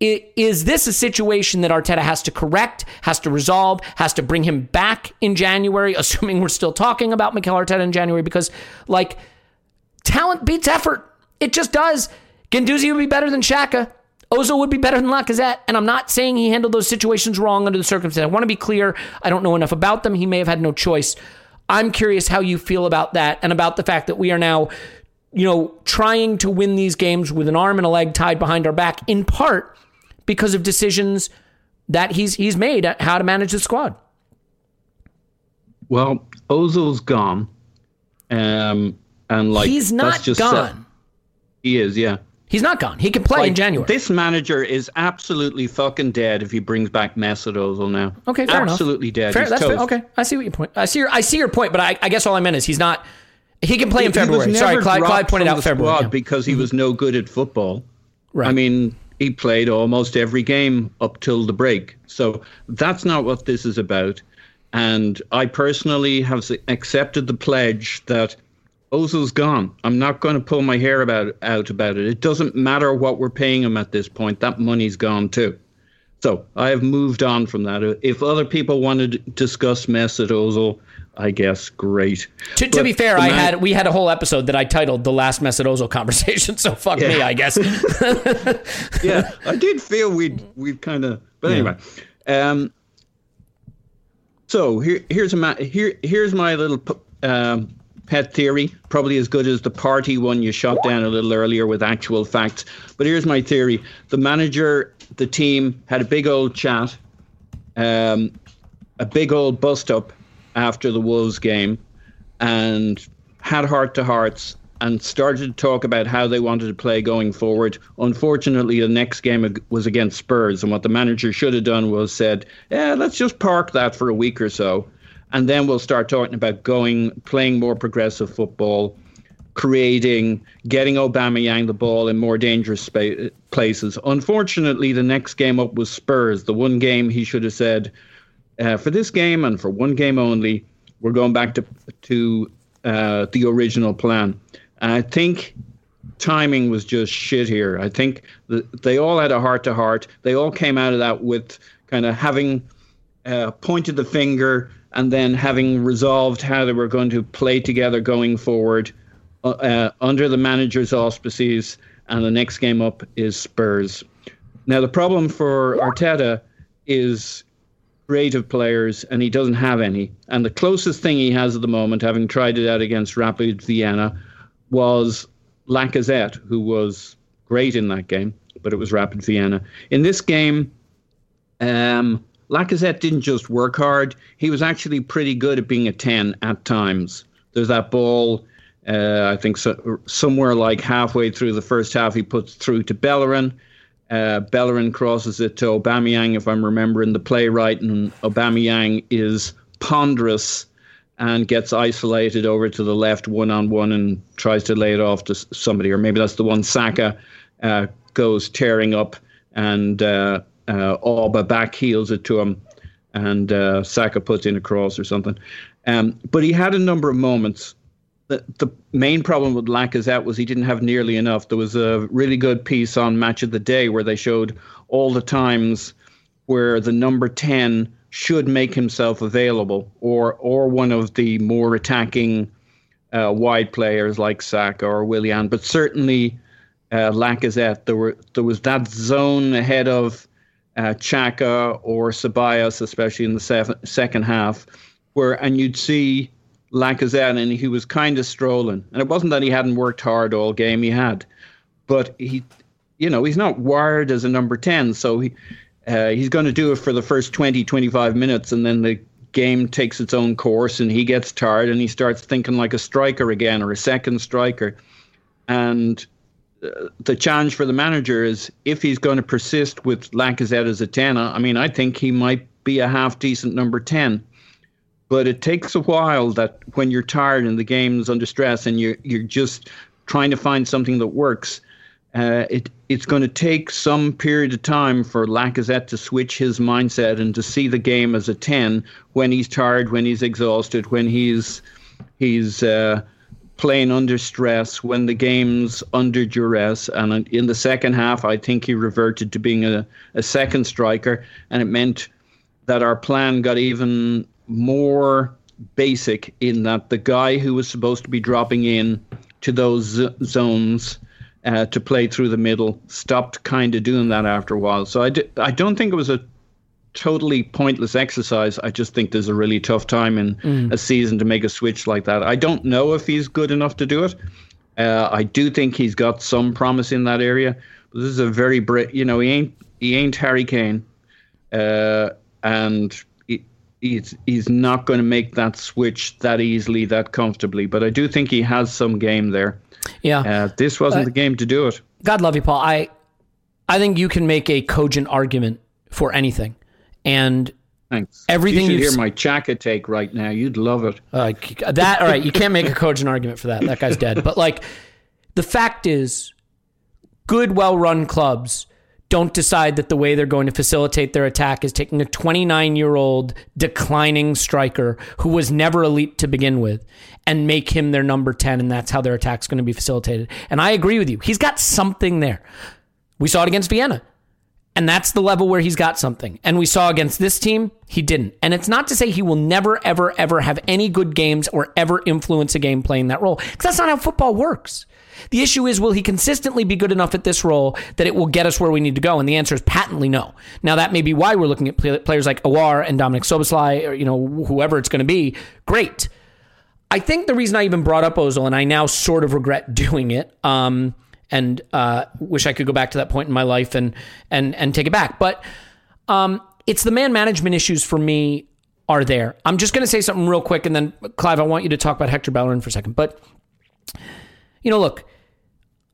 is this a situation that Arteta has to correct, has to resolve, has to bring him back in January, assuming we're still talking about Mikel Arteta in January? Because, like, talent beats effort. It just does. Guendouzi would be better than Xhaka. Ozil would be better than Lacazette. And I'm not saying he handled those situations wrong under the circumstances. I want to be clear. I don't know enough about them. He may have had no choice. I'm curious how you feel about that and about the fact that we are now, you know, trying to win these games with an arm and a leg tied behind our back, in part because of decisions that he's he's made at how to manage the squad. Well, Ozil's gone, um, and like he's not just gone. Set. He is, yeah. He's not gone. He can play like, in January. This manager is absolutely fucking dead if he brings back Mesut Ozil now. Okay, fair absolutely enough. dead. Fair, that's toast. fair. Okay, I see what your point. I see your I see your point, but I, I guess all I meant is he's not. He can play in February. Sorry, Clive, Clive pointed out February yeah. because he was no good at football. Right. I mean, he played almost every game up till the break. So that's not what this is about. And I personally have accepted the pledge that Ozil's gone. I'm not going to pull my hair about out about it. It doesn't matter what we're paying him at this point. That money's gone too. So I have moved on from that. If other people want to discuss Mesut Ozil, I guess great. To, to be fair, I had we had a whole episode that I titled "The Last Mesut Ozil Conversation." So fuck yeah. me, I guess. yeah, I did feel we'd we'd kind of, but anyway. Um, so here here's a here here's my little um, pet theory, probably as good as the party one you shot down a little earlier with actual facts. But here's my theory: the manager, the team had a big old chat, um, a big old bust up after the Wolves game and had heart to hearts and started to talk about how they wanted to play going forward. Unfortunately, the next game was against Spurs, and what the manager should have done was said, "Yeah, let's just park that for a week or so, and then we'll start talking about going, playing more progressive football." Creating, getting Obama Aubameyang the ball in more dangerous spa- places. Unfortunately, the next game up was Spurs. The one game he should have said, uh, for this game and for one game only, we're going back to to uh, the original plan. I think timing was just shit here. I think the, they all had a heart to heart. They all came out of that with kind of having uh, pointed the finger and then having resolved how they were going to play together going forward uh, uh under the manager's auspices. And the next game up is Spurs. Now the problem for Arteta is creative players, and he doesn't have any. And the closest thing he has at the moment, having tried it out against Rapid Vienna, was Lacazette, who was great in that game, but it was Rapid Vienna. In this game, um, Lacazette didn't just work hard; he was actually pretty good at being a ten at times. there's that ball. Uh, I think so, somewhere like halfway through the first half, he puts through to Bellerin. Uh, Bellerin crosses it to Aubameyang, if I'm remembering the play right, and Aubameyang is ponderous and gets isolated over to the left one on one and tries to lay it off to somebody, or maybe that's the one Saka uh, goes tearing up and uh, uh, Auba back heels it to him, and uh, Saka puts in a cross or something. Um, but he had a number of moments. The, the main problem with Lacazette was he didn't have nearly enough. There was a really good piece on Match of the Day where they showed all the times where the number 10 should make himself available, or or one of the more attacking uh, wide players like Saka or Willian, but certainly uh, Lacazette. There were there was that zone ahead of uh, Xhaka or Ceballos, especially in the sef- second half, where and you'd see Lacazette and he was kind of strolling. And it wasn't that he hadn't worked hard all game; he had, but he, you know, he's not wired as a number ten, so he. Uh, he's going to do it for the first 20, 25 minutes, and then the game takes its own course, and he gets tired, and he starts thinking like a striker again or a second striker. And the challenge for the manager is if he's going to persist with Lacazette as a 10, I mean, I think he might be a half decent number 10. But it takes a while that when you're tired and the game's under stress and you're, you're just trying to find something that works, uh, it, it's going to take some period of time for Lacazette to switch his mindset and to see the game as a 10 when he's tired, when he's exhausted, when he's, he's, uh, playing under stress when the game's under duress. And in the second half, I think he reverted to being a, a second striker, and it meant that our plan got even more basic in that the guy who was supposed to be dropping in to those zones uh, to play through the middle stopped kind of doing that after a while. So I don't think it was a totally pointless exercise. I just think there's a really tough time in mm. a season to make a switch like that. I don't know if he's good enough to do it. Uh, I do think he's got some promise in that area. But this is a very, bra- you know, he ain't he ain't Harry Kane, uh, and he, he's he's not going to make that switch that easily, that comfortably. But I do think he has some game there. Yeah, uh, this wasn't uh, the game to do it. God love you, Paul. I I think you can make a cogent argument for anything. And Thanks. Everything you should hear my Xhaka take right now. You'd love it. Uh, that all right? You can't make a cogent argument for that. That guy's dead. But like, the fact is, good, well-run clubs don't decide that the way they're going to facilitate their attack is taking a 29-year-old declining striker who was never elite to begin with and make him their number 10 and that's how their attack's going to be facilitated. And I agree with you. He's got something there. We saw it against Vienna. And that's the level where he's got something. And we saw against this team, he didn't. And it's not to say he will never, ever, ever have any good games or ever influence a game playing that role, because that's not how football works. The issue is, will he consistently be good enough at this role that it will get us where we need to go? And the answer is patently no. Now, that may be why we're looking at players like Aouar and Dominic Szoboszlai, or, you know, whoever it's going to be. Great. I think the reason I even brought up Ozil, and I now sort of regret doing it, um, and uh, wish I could go back to that point in my life and and and take it back. But um, it's the man management issues for me are there. I'm just going to say something real quick, and then Clive, I want you to talk about Hector Bellerin for a second. But you know, look,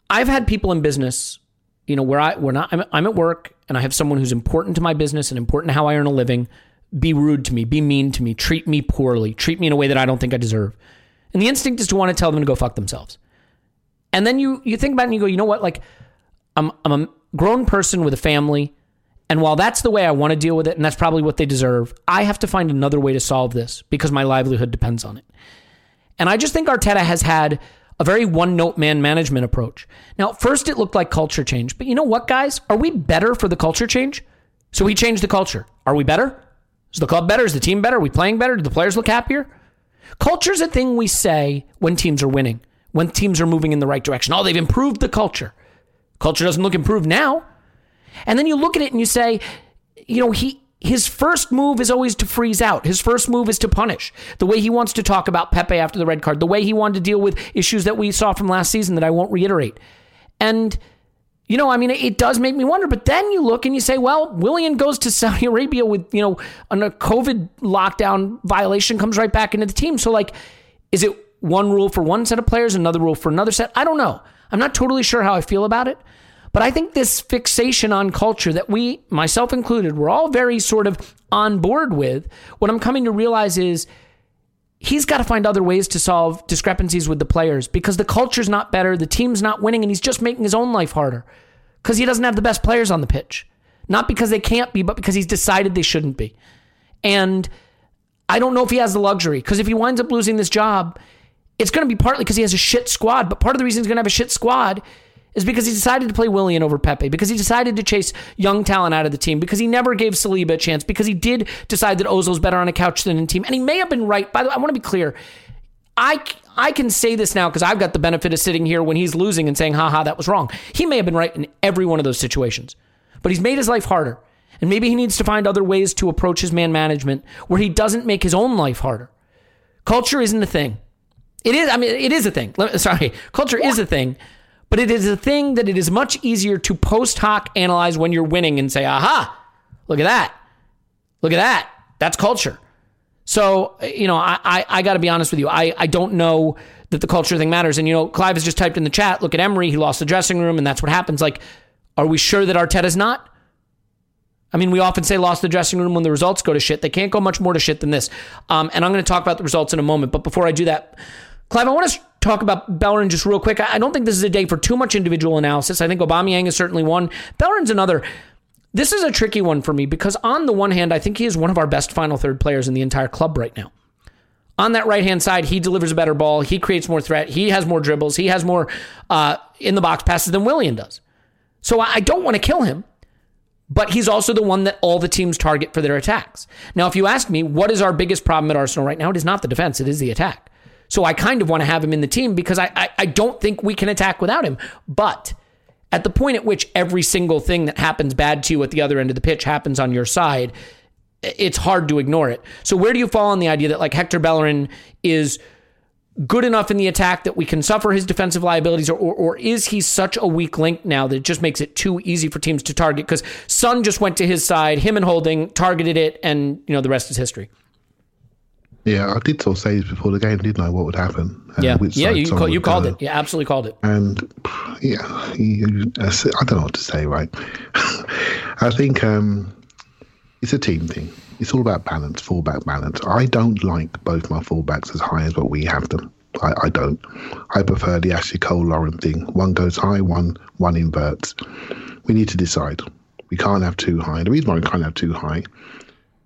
I've had people in business, you know, where I we're not I'm, I'm at work and I have someone who's important to my business and important to how I earn a living, be rude to me, be mean to me, treat me poorly, treat me in a way that I don't think I deserve. And the instinct is to want to tell them to go fuck themselves. And then you you think about it and you go, you know what? Like, I'm I'm a grown person with a family, and while that's the way I want to deal with it, and that's probably what they deserve, I have to find another way to solve this because my livelihood depends on it. And I just think Arteta has had a very one note man management approach. Now, first it looked like culture change, but you know what, guys? Are we better for the culture change? So he changed the culture. Are we better? Is the club better? Is the team better? Are we playing better? Do the players look happier? Culture's a thing we say when teams are winning when teams are moving in the right direction. Oh, they've improved the culture. Culture doesn't look improved now. And then you look at it and you say, you know, he his first move is always to freeze out. His first move is to punish. The way he wants to talk about Pepe after the red card, the way he wanted to deal with issues that we saw from last season that I won't reiterate. And you know, I mean, it does make me wonder. But then you look and you say, well, Willian goes to Saudi Arabia with, you know, a COVID lockdown violation, comes right back into the team. So, like, is it one rule for one set of players, another rule for another set. I don't know. I'm not totally sure how I feel about it. But I think this fixation on culture that we, myself included, we're all very sort of on board with, what I'm coming to realize is he's got to find other ways to solve discrepancies with the players because the culture's not better, the team's not winning, and he's just making his own life harder because he doesn't have the best players on the pitch. Not because they can't be, but because he's decided they shouldn't be. And I don't know if he has the luxury because if he winds up losing this job, it's going to be partly because he has a shit squad. But part of the reason he's going to have a shit squad is because he decided to play Willian over Pepe, because he decided to chase young talent out of the team, because he never gave Saliba a chance, because he did decide that Ozil's better on a couch than in team. And he may have been right. By the way, I want to be clear. I, I can say this now because I've got the benefit of sitting here when he's losing and saying, haha, that was wrong. He may have been right in every one of those situations, but he's made his life harder. And maybe he needs to find other ways to approach his man management where he doesn't make his own life harder. Culture isn't a thing. It is, I mean, it is a thing. Sorry, culture is a thing, but it is a thing that it is much easier to post hoc analyze when you're winning and say, aha, look at that. Look at that. That's culture. So, you know, I, I, I got to be honest with you. I, I don't know that the culture thing matters. And, you know, Clive has just typed in the chat, look at Emery. He lost the dressing room, and that's what happens. Like, are we sure that Arteta's not? I mean, we often say lost the dressing room when the results go to shit. They can't go much more to shit than this. Um, and I'm going to talk about the results in a moment. But before I do that, Clive, I want to talk about Bellerin just real quick. I don't think this is a day for too much individual analysis. I think Aubameyang is certainly one. Bellerin's another. This is a tricky one for me because on the one hand, I think he is one of our best final third players in the entire club right now. On that right hand side, he delivers a better ball. He creates more threat. He has more dribbles. He has more uh, in the box passes than Willian does. So I don't want to kill him but he's also the one that all the teams target for their attacks. Now, if you ask me, what is our biggest problem at Arsenal right now? It is not the defense, it is the attack. So I kind of want to have him in the team because I, I, I, don't think we can attack without him. But at the point at which every single thing that happens bad to you at the other end of the pitch happens on your side, it's hard to ignore it. So where do you fall on the idea that like Hector Bellerin is good enough in the attack that we can suffer his defensive liabilities, or, or, or, is he such a weak link now that it just makes it too easy for teams to target? Because Son just went to his side, him and Holding targeted it, and you know the rest is history. Yeah, I did sort of say this before the game, didn't I? What would happen? Yeah, yeah, you, call, you called it. Yeah, absolutely called it. And yeah, you, I don't know what to say. Right? I think um, it's a team thing it's all about balance, fullback balance. I don't like both my fullbacks as high as what we have them. I, I don't. I prefer the Ashley Cole Lauren thing. One goes high, one one inverts. We need to decide. We can't have too high. The reason why we can't have too high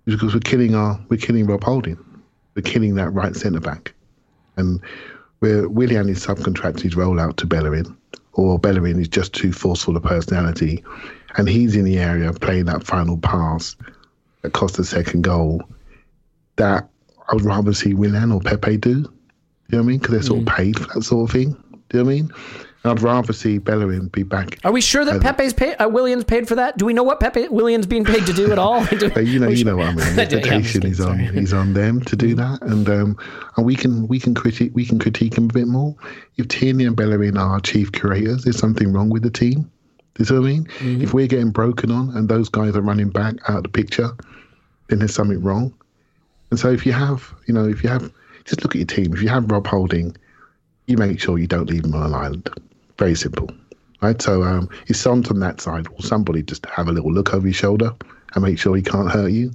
is because we're killing our we're killing Rob Holding. We're killing that right centre back. And where Willian is subcontracting his role out to Bellerin, or Bellerin is just too forceful a personality, and he's in the area playing that final pass that cost the second goal that I would rather see Willian or Pepe do. You know what I mean? Because they're sort mm. of paid for that sort of thing. Do you know what I mean? I'd rather see Bellerin be back. Are we sure that Pepe's paid? Uh, Willian's paid for that? Do we know what Pepe Willian's being paid to do at all? you know, you know what I mean. The expectation is on he's on them to do that, and um, and we can we can critique we can critique him a bit more. If Tierney and Bellerin are our chief curators, there's something wrong with the team. Do you see what I mean? Mm-hmm. If we're getting broken on and those guys are running back out of the picture, then there's something wrong. And so if you have, you know, if you have, just look at your team. If you have Rob Holding, you make sure you don't leave him on an island. Very simple, right? So um, if someone's on that side, or somebody just have a little look over your shoulder and make sure he can't hurt you.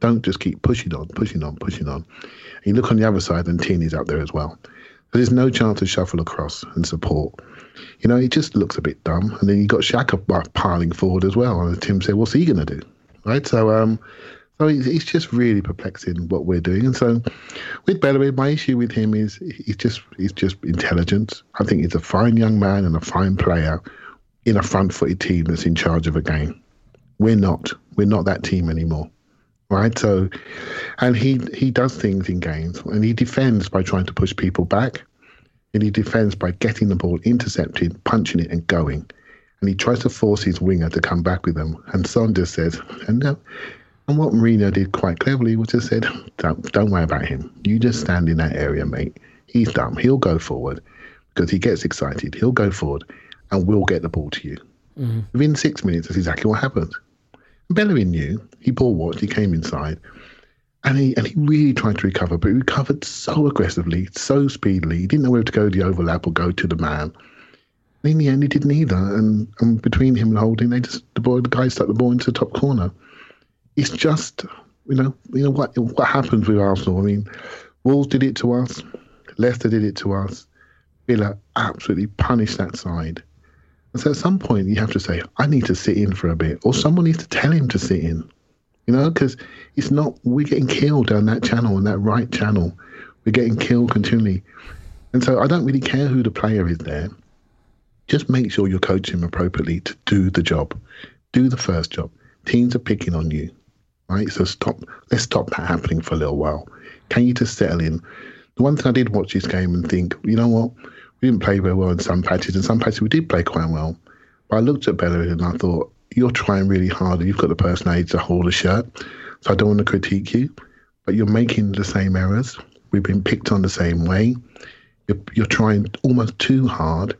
Don't just keep pushing on, pushing on, pushing on. And you look on the other side, and Tierney's out there as well. There's no chance to shuffle across and support. You know, it just looks a bit dumb. And then you got Xhaka piling forward as well. And Tim said, what's he going to do? Right? So, um, so it's just really perplexing what we're doing. And so with Bellerin, my issue with him is he's just he's just intelligence. I think he's a fine young man and a fine player in a front-footed team that's in charge of a game. We're not. We're not that team anymore. Right? So and he he does things in games and he defends by trying to push people back. And he defends by getting the ball intercepted, punching it and going. And he tries to force his winger to come back with him. And Saunders says, and no, and what Mourinho did quite cleverly was just said, don't, don't worry about him. You just stand in that area, mate. He's dumb. He'll go forward because he gets excited. He'll go forward and we'll get the ball to you. Mm-hmm. Within six minutes, that's exactly what happened. Bellerin knew. He ball watched. He came inside. And he, and he really tried to recover, but he recovered so aggressively, so speedily. He didn't know whether to go the overlap or go to the man. And in the end, he didn't either. And, and between him and Holding, they just the boy, the guy stuck the ball into the top corner. It's just, you know, you know what what happens with Arsenal. I mean, Wolves did it to us, Leicester did it to us. Villa absolutely punished that side. And so at some point, you have to say, I need to sit in for a bit, or someone needs to tell him to sit in. You know, because it's not, we're getting killed down that channel, and that right channel. We're getting killed continually. And so I don't really care who the player is there. Just make sure you're coaching him appropriately to do the job. Do the first job. Teams are picking on you, right? So stop, let's stop that happening for a little while. Can you just settle in? The one thing I did watch this game and think, you know what? We didn't play very well in some patches, and some patches we did play quite well. But I looked at Bellerin and I thought, you're trying really hard. You've got the personality to hold a shirt. So I don't want to critique you, but you're making the same errors. We've been picked on the same way. You're, you're trying almost too hard.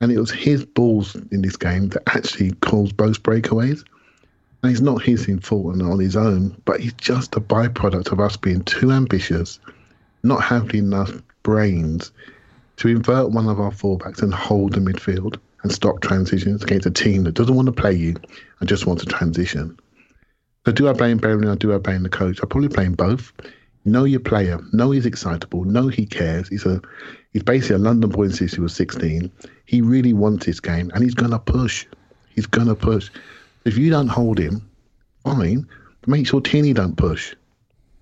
And it was his balls in this game that actually caused both breakaways. And it's not his fault and on his own, but he's just a byproduct of us being too ambitious, not having enough brains to invert one of our fullbacks and hold the midfield and stop transitions against a team that doesn't want to play you and just wants to transition. So do I blame Bellerin or do I blame the coach? I probably blame both. Know your player. Know he's excitable. Know he cares. He's a he's basically a London boy since he was 16. He really wants this game and he's gonna push. He's gonna push. If you don't hold him, fine. But make sure Tierney don't push.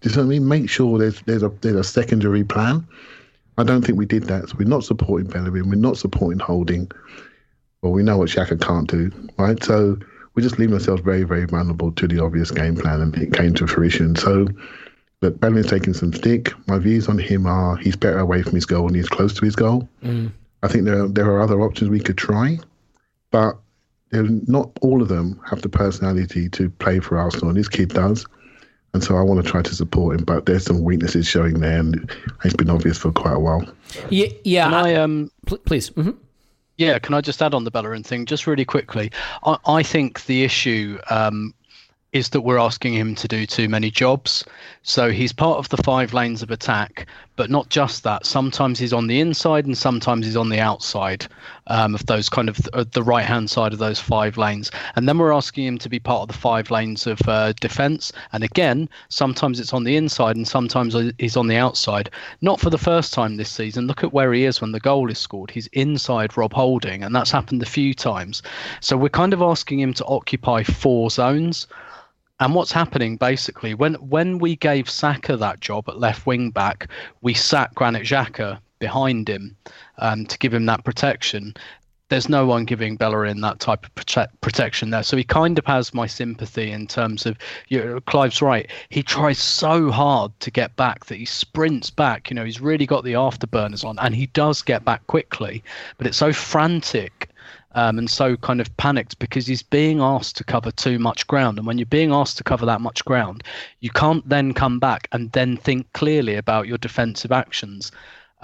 Do you know what I mean? Make sure there's there's a there's a secondary plan. I don't think we did that. So we're not supporting Bellerin. We're not supporting Holding. Well, we know what Xhaka can't do, right? So we're just leaving ourselves very, very vulnerable to the obvious game plan, and it came to fruition. So, but Bellerin's taking some stick. My views on him are he's better away from his goal and he's close to his goal. Mm. I think there are, there are other options we could try, but not all of them have the personality to play for Arsenal, and this kid does. And so I want to try to support him, but there's some weaknesses showing there, and it's been obvious for quite a while. Yeah, yeah. Can I, um, please. Mm-hmm. Yeah, can I just add on the Bellerin thing just really quickly? I, I think the issue um, is that we're asking him to do too many jobs. So he's part of the five lanes of attack, but not just that. Sometimes he's on the inside and sometimes he's on the outside um, of those kind of uh, the right hand side of those five lanes. And then we're asking him to be part of the five lanes of uh, defense. And again, sometimes it's on the inside and sometimes he's on the outside. Not for the first time this season. Look at where he is when the goal is scored. He's inside Rob Holding, and that's happened a few times. So we're kind of asking him to occupy four zones. And what's happening basically when when we gave Saka that job at left wing back, we sat Granit Xhaka behind him um, to give him that protection. There's no one giving Bellerin that type of prote- protection there, so he kind of has my sympathy in terms of. You know, Clive's right. He tries so hard to get back that he sprints back. You know, he's really got the afterburners on, and he does get back quickly, but it's so frantic um, and so kind of panicked because he's being asked to cover too much ground. And when you're being asked to cover that much ground, you can't then come back and then think clearly about your defensive actions.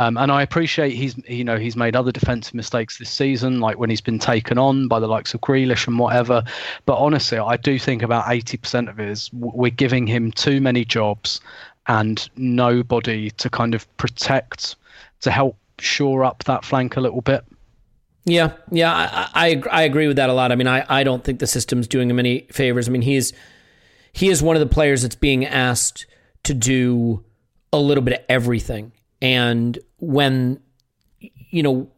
Um, and I appreciate he's you know he's made other defensive mistakes this season, like when he's been taken on by the likes of Grealish and whatever. But honestly, I do think about eighty percent of it is we're giving him too many jobs and nobody to kind of protect to help shore up that flank a little bit. Yeah, yeah, I, I, I agree with that a lot. I mean, I, I don't think the system's doing him any favors. I mean, he's he is one of the players that's being asked to do a little bit of everything, and when you know.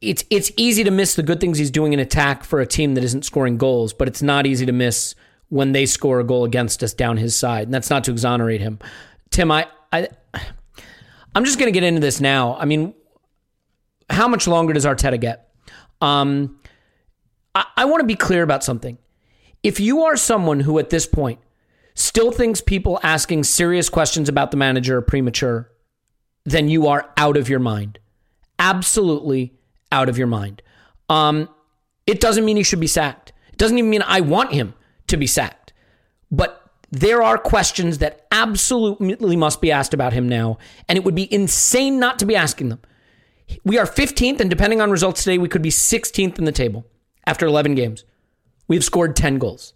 It's it's easy to miss the good things he's doing in attack for a team that isn't scoring goals, but it's not easy to miss when they score a goal against us down his side. And that's not to exonerate him. Tim, I, I I'm just going to get into this now. I mean, how much longer does Arteta get? Um, I, I want to be clear about something. If you are someone who at this point still thinks people asking serious questions about the manager are premature, then you are out of your mind. Absolutely out of your mind. Um, it doesn't mean he should be sacked. It doesn't even mean I want him to be sacked. But there are questions that absolutely must be asked about him now, and it would be insane not to be asking them. We are 15th, and depending on results today, we could be 16th in the table after 11 games. We've scored 10 goals.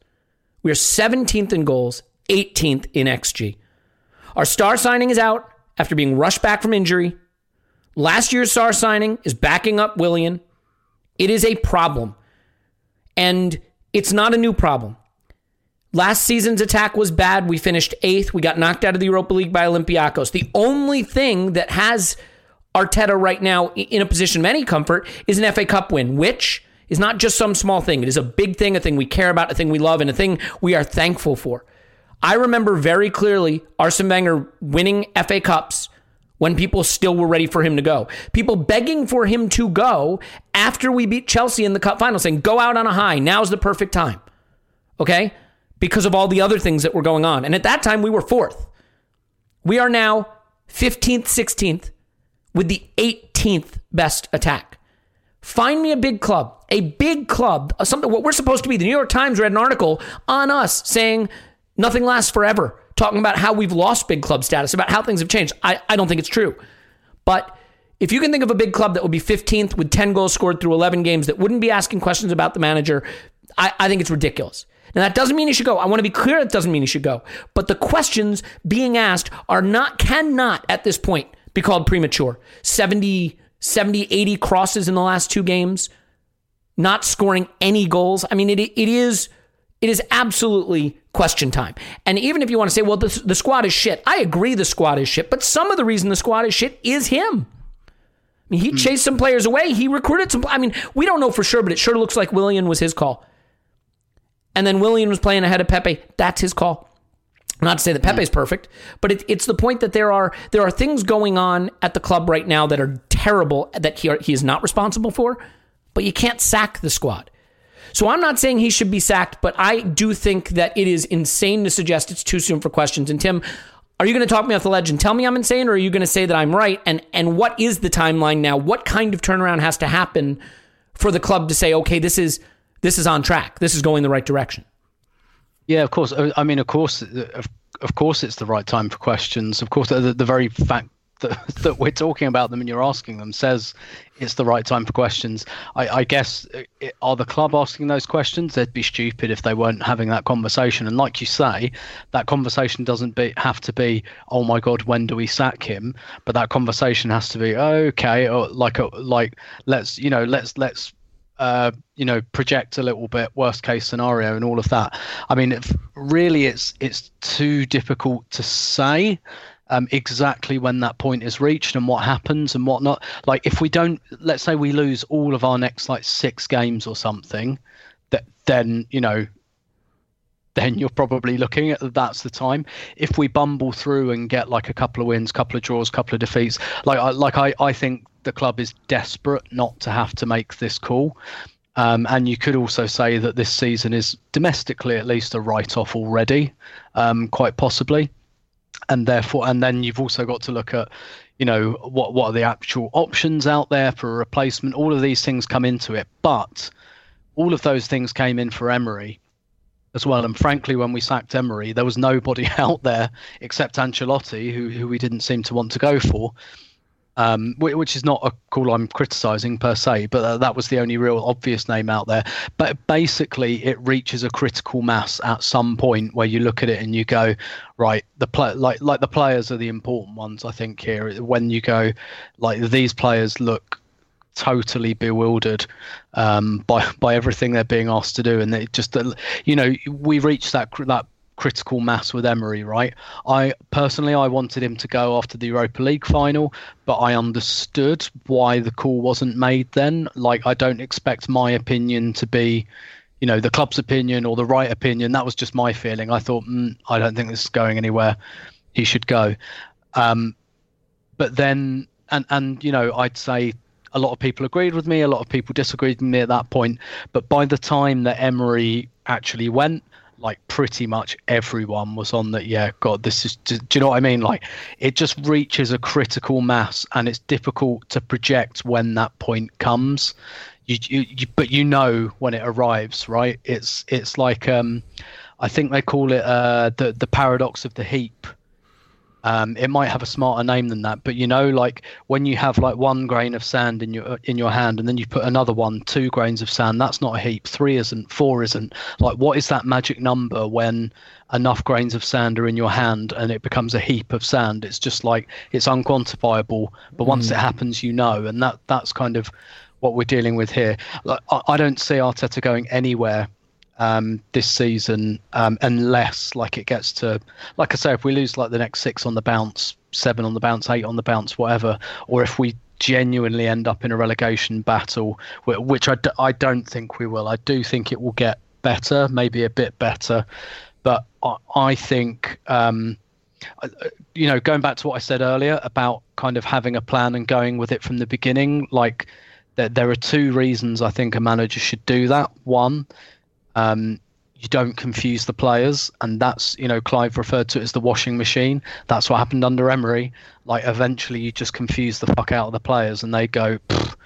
We are 17th in goals, 18th in XG. Our star signing is out after being rushed back from injury. Last year's star signing is backing up Willian. It is a problem. And it's not a new problem. Last season's attack was bad. We finished eighth. We got knocked out of the Europa League by Olympiacos. The only thing that has Arteta right now in a position of any comfort is an FA Cup win, which is not just some small thing. It is a big thing, a thing we care about, a thing we love, and a thing we are thankful for. I remember very clearly Arsene Wenger winning FA Cups when people still were ready for him to go. People begging for him to go after we beat Chelsea in the cup final, saying, go out on a high. Now's the perfect time. Okay? Because of all the other things that were going on. And at that time, we were fourth. We are now 15th, 16th with the 18th best attack. Find me a big club, a big club, something what we're supposed to be. The New York Times read an article on us saying nothing lasts forever talking about how we've lost big club status, about how things have changed. I, I don't think it's true. But if you can think of a big club that would be 15th with 10 goals scored through 11 games that wouldn't be asking questions about the manager, I, I think it's ridiculous. Now, that doesn't mean he should go. I want to be clear it doesn't mean he should go. But the questions being asked are not, cannot at this point be called premature. 70, 70, 80 crosses in the last two games, not scoring any goals. I mean, it, it is it is absolutely question time. And even if you want to say, well, the, the squad is shit, I agree the squad is shit, but some of the reason the squad is shit is him. I mean, he mm. chased some players away. He recruited some. I mean, we don't know for sure, but it sure looks like Willian was his call. And then Willian was playing ahead of Pepe. That's his call. Not to say that Pepe's mm. perfect, but it, it's the point that there are there are things going on at the club right now that are terrible that he, he is not responsible for. But you can't sack the squad. So I'm not saying he should be sacked, but I do think that it is insane to suggest it's too soon for questions. And Tim, are you going to talk me off the ledge and tell me I'm insane, or are you going to say that I'm right? And and what is the timeline now? What kind of turnaround has to happen for the club to say, okay, this is this is on track, this is going the right direction? Yeah, of course. I mean, of course, of, course, it's the right time for questions. Of course, the, the very fact that, that we're talking about them and you're asking them says it's the right time for questions. I, I guess uh, it, are the club asking those questions? They'd be stupid if they weren't having that conversation. And like you say, that conversation doesn't be, have to be, oh my god, when do we sack him? But that conversation has to be okay, or like like let's you know let's let's uh, you know project a little bit worst case scenario and all of that. I mean, if, really, it's it's too difficult to say um, exactly when that point is reached and what happens and whatnot. Like if we don't, let's say we lose all of our next like six games or something, that then you know, then you're probably looking at that's the time. If we bumble through and get like a couple of wins, couple of draws, couple of defeats, like I like I I think the club is desperate not to have to make this call. Um, and you could also say that this season is domestically at least a write off already, um, quite possibly. And therefore and then you've also got to look at you know what what are the actual options out there for a replacement? All of these things come into it. But all of those things came in for Emery as well. And frankly when we sacked Emery there was nobody out there except Ancelotti who who we didn't seem to want to go for um, which is not a call I'm criticising per se, but uh, that was the only real obvious name out there. But basically, it reaches a critical mass at some point where you look at it and you go, right, the play like like the players are the important ones. I think here when you go, like these players look totally bewildered um, by by everything they're being asked to do, and they just you know we reach that that critical mass with Emery, right? I personally I wanted him to go after the Europa League final, but I understood why the call wasn't made then. Like I don't expect my opinion to be you know the club's opinion or the right opinion that was just my feeling i thought mm, i don't think this is going anywhere he should go um, but then and and you know i'd say a lot of people agreed with me a lot of people disagreed with me at that point but by the time that emery actually went like pretty much everyone was on that yeah god this is do you know what i mean? Like it just reaches a critical mass and it's difficult to project when that point comes. You, you, you but you know when it arrives right? It's it's like um i think they call it uh the the paradox of the heap Um, it might have a smarter name than that, but you know, like when you have like one grain of sand in your in your hand, and then you put another one, two grains of sand. That's not a heap. Three isn't. Four isn't. Like, what is that magic number when enough grains of sand are in your hand and it becomes a heap of sand? It's just like it's unquantifiable. But once it happens, you know, and that that's kind of what we're dealing with here. Like, I, I don't see Arteta going anywhere um, this season um, unless like it gets to like I say if we lose like the next six on the bounce seven on the bounce eight on the bounce whatever or if we genuinely end up in a relegation battle wh- which I, d- I don't think we will. I do think it will get better maybe a bit better but I, I think um, you know going back to what I said earlier about kind of having a plan and going with it from the beginning like there are two reasons I think a manager should do that. One um, you don't confuse the players, and that's you know Clive referred to it as the washing machine. That's what happened under Emery. Like eventually, you just confuse the fuck out of the players, and they go, "Pfft,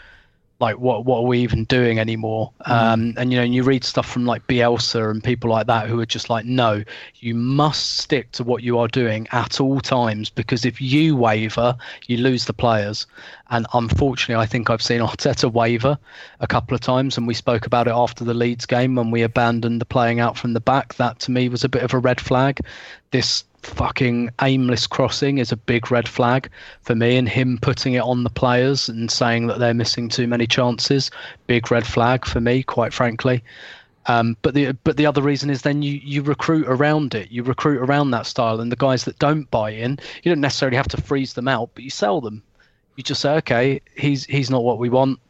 like what what are we even doing anymore? Um, and you know, and you read stuff from like Bielsa and people like that who are just like, no, you must stick to what you are doing at all times because if you waver, you lose the players. And unfortunately, I think I've seen Arteta waver a couple of times, and we spoke about it after the Leeds game when we abandoned the playing out from the back. That to me was a bit of a red flag. This fucking aimless crossing is a big red flag for me and him putting it on the players and saying that they're missing too many chances. Big red flag for me quite frankly. Um, but the but the other reason is then you you recruit around it. You recruit around that style and the guys that don't buy in you don't necessarily have to freeze them out but you sell them. You just say okay he's he's not what we want.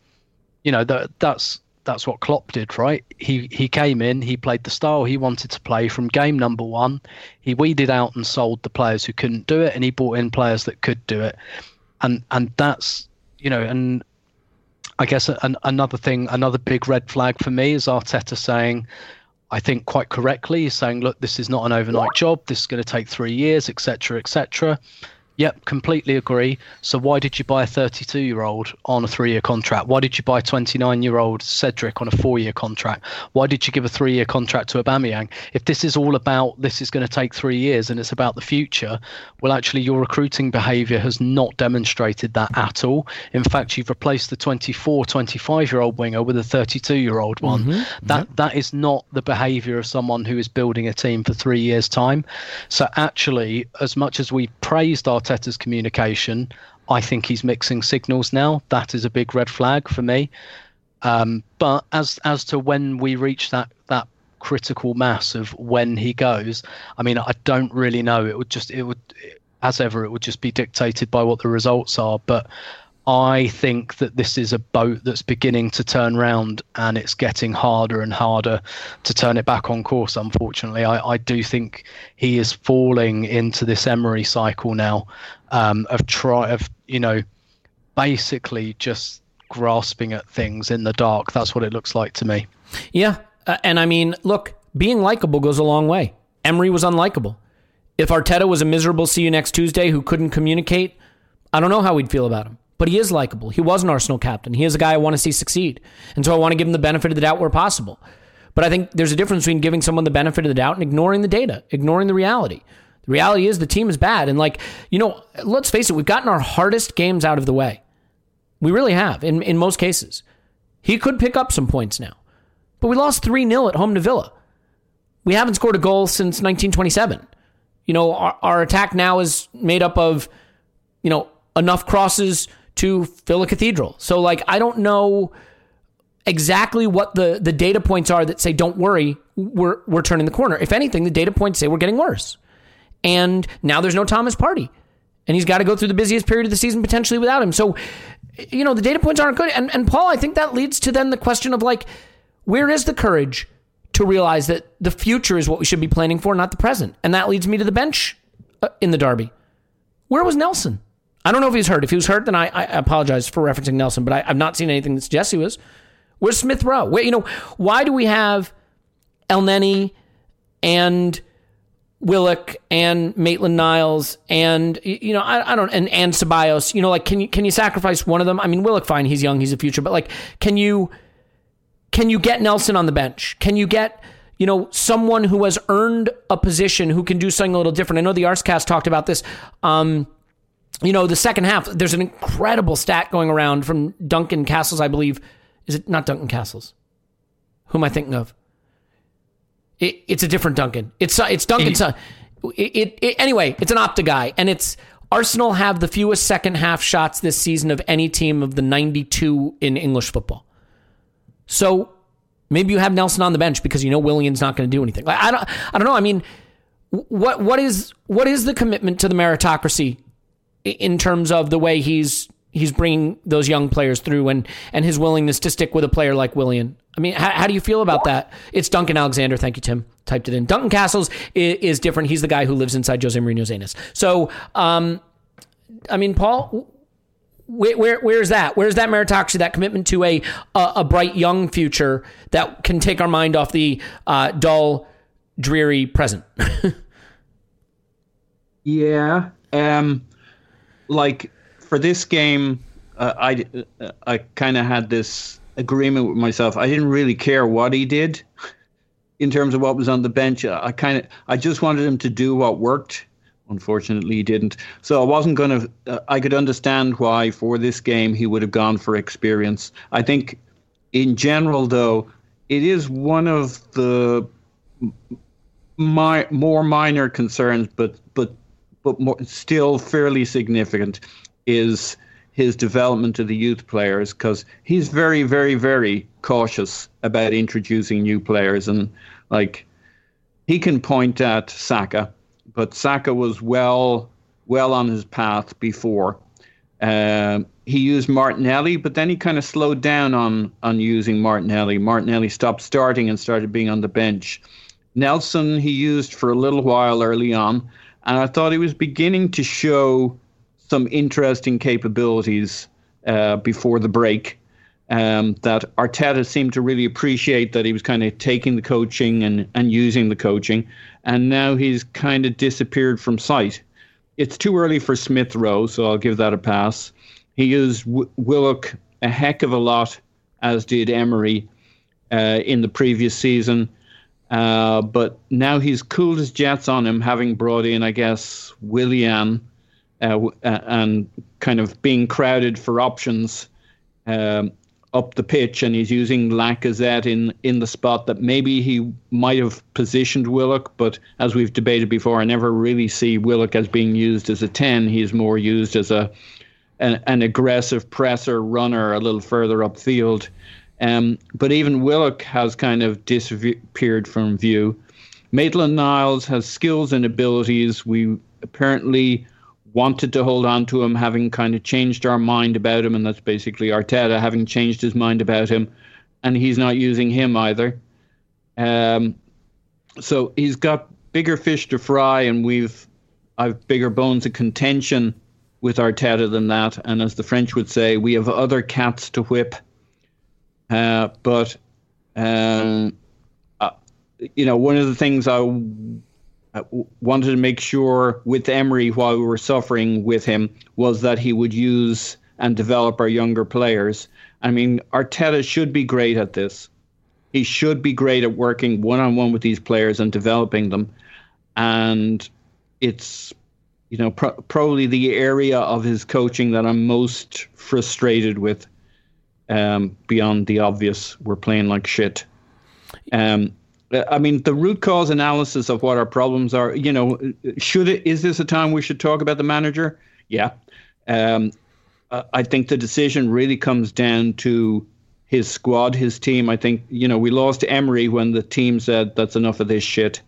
You know that that's that's what Klopp did, right? He he came in, he played the style he wanted to play from game number one. He weeded out and sold the players who couldn't do it, and he brought in players that could do it. And and that's you know, and I guess an, another thing, another big red flag for me is Arteta saying, I think quite correctly, he's saying, look, this is not an overnight job. This is going to take three years, etc., etc. Yep, completely agree. So why did you buy a 32 year old on a three year contract? Why did you buy 29 year old Cedric on a four year contract? Why did you give a three year contract to Aubameyang? If this is all about this is going to take three years and it's about the future, well, actually, your recruiting behaviour has not demonstrated that at all. In fact, you've replaced the 24, 25 year old winger with a 32 year old one. Mm-hmm. That that is not the behaviour of someone who is building a team for three years' time. So actually, as much as we praised Arteta's communication, I think he's mixing signals now. That is a big red flag for me. Um, but as as to when we reach that that critical mass of when he goes, I mean, I don't really know. It would just it would as ever it would just be dictated by what the results are. But I think that this is a boat that's beginning to turn round and it's getting harder and harder to turn it back on course, unfortunately. I, I do think he is falling into this Emery cycle now um, of try of, you know, basically just grasping at things in the dark. That's what it looks like to me. Yeah. Uh, and I mean, look, being likable goes a long way. Emery was unlikable. If Arteta was a miserable see you next Tuesday who couldn't communicate, I don't know how we'd feel about him. But he is likable. He was an Arsenal captain. He is a guy I want to see succeed. And so I want to give him the benefit of the doubt where possible. But I think there's a difference between giving someone the benefit of the doubt and ignoring the data, ignoring the reality. The reality is the team is bad. And like, you know, let's face it, we've gotten our hardest games out of the way. We really have in, in most cases. He could pick up some points now. But we lost 3 0 at home to Villa. We haven't scored a goal since 1927. You know, our, our attack now is made up of, you know, enough crosses to fill a cathedral. So, like, I don't know exactly what the, the data points are that say, don't worry, we're, we're turning the corner. If anything, the data points say we're getting worse. And now there's no Thomas Partey. And he's got to go through the busiest period of the season potentially without him. So, you know, the data points aren't good. And, and Paul, I think that leads to then the question of, like, where is the courage to realize that the future is what we should be planning for, not the present? And that leads me to the bench uh, in the derby. Where was Nelson? I don't know if he's hurt. If he was hurt, then I, I apologize for referencing Nelson, but I, have not seen anything that suggests he was. Where's Smith Rowe? Where, you know, why do we have Elneny and Willock and Maitland Niles and you know I, I don't and and Ceballos? You know, like can you can you sacrifice one of them? I mean, Willock, fine, he's young, he's a future, but like, can you can you get Nelson on the bench? Can you get you know, someone who has earned a position who can do something a little different. I know the Arscast talked about this. Um, you know, the second half, there's an incredible stat going around from Duncan Castles, I believe. Is it not Duncan Castles? Who am I thinking of? It, it's a different Duncan. It's uh, it's Duncan. It, it, it, anyway, it's an Opta guy, and it's Arsenal have the fewest second half shots this season of any team of the 92 in English football. So maybe you have Nelson on the bench because you know Willian's not going to do anything. I don't. I don't know. I mean, what what is what is the commitment to the meritocracy in terms of the way he's he's bringing those young players through and and his willingness to stick with a player like Willian. I mean, how, how do you feel about that? It's Duncan Alexander. Thank you, Tim. Typed it in. Duncan Castles is, is different. He's the guy who lives inside Jose Mourinho's anus. So, um, I mean, Paul, where, where, where's that? Where's that meritocracy, that commitment to a a, bright young future that can take our mind off the uh, dull, dreary present? yeah. Um, like for this game, uh, I uh, I kind of had this agreement with myself. I didn't really care what he did in terms of what was on the bench. I kind of I just wanted him to do what worked. Unfortunately, he didn't. So I wasn't going to. Uh, I could understand why for this game he would have gone for experience. I think, in general, though, it is one of the my more minor concerns, but but but more, still fairly significant, is his development of the youth players because he's very, very, very cautious about introducing new players. And like he can point at Saka, but Saka was well, well on his path before. Um, he used Martinelli, but then he kind of slowed down on on using Martinelli. Martinelli stopped starting and started being on the bench. Nelson he used for a little while early on, and I thought he was beginning to show some interesting capabilities uh, before the break. Um, that Arteta seemed to really appreciate that he was kind of taking the coaching and, and using the coaching, and now he's kind of disappeared from sight. It's too early for Smith Rowe, so I'll give that a pass. He used w- Willock a heck of a lot, as did Emery uh, in the previous season. Uh, but now he's cooled his jets on him, having brought in, I guess, Willian uh, uh, and kind of being crowded for options um, up the pitch. And he's using Lacazette in, in the spot that maybe he might have positioned Willock. But as we've debated before, I never really see Willock as being used as a 10. He's more used as a an, an aggressive presser runner a little further upfield. Um, but even Willock has kind of disappeared from view. Maitland Niles has skills and abilities. We apparently wanted to hold on to him, having kind of changed our mind about him, and that's basically Arteta having changed his mind about him, and he's not using him either. Um, so he's got bigger fish to fry, and we've I've bigger bones of contention with Arteta than that. And as the French would say, we have other cats to whip. Uh, but um, uh, you know, one of the things I wanted to make sure with Emery while we were suffering with him was that he would use and develop our younger players. I mean, Arteta should be great at this. He should be great at working one on one with these players and developing them. And it's, you know, pro- probably the area of his coaching that I'm most frustrated with um, beyond the obvious, we're playing like shit. Um, I mean, the root cause analysis of what our problems are. You know, should it is this a time we should talk about the manager? Yeah, um, I think the decision really comes down to his squad, his team. I think you know we lost Emery when the team said that's enough of this shit.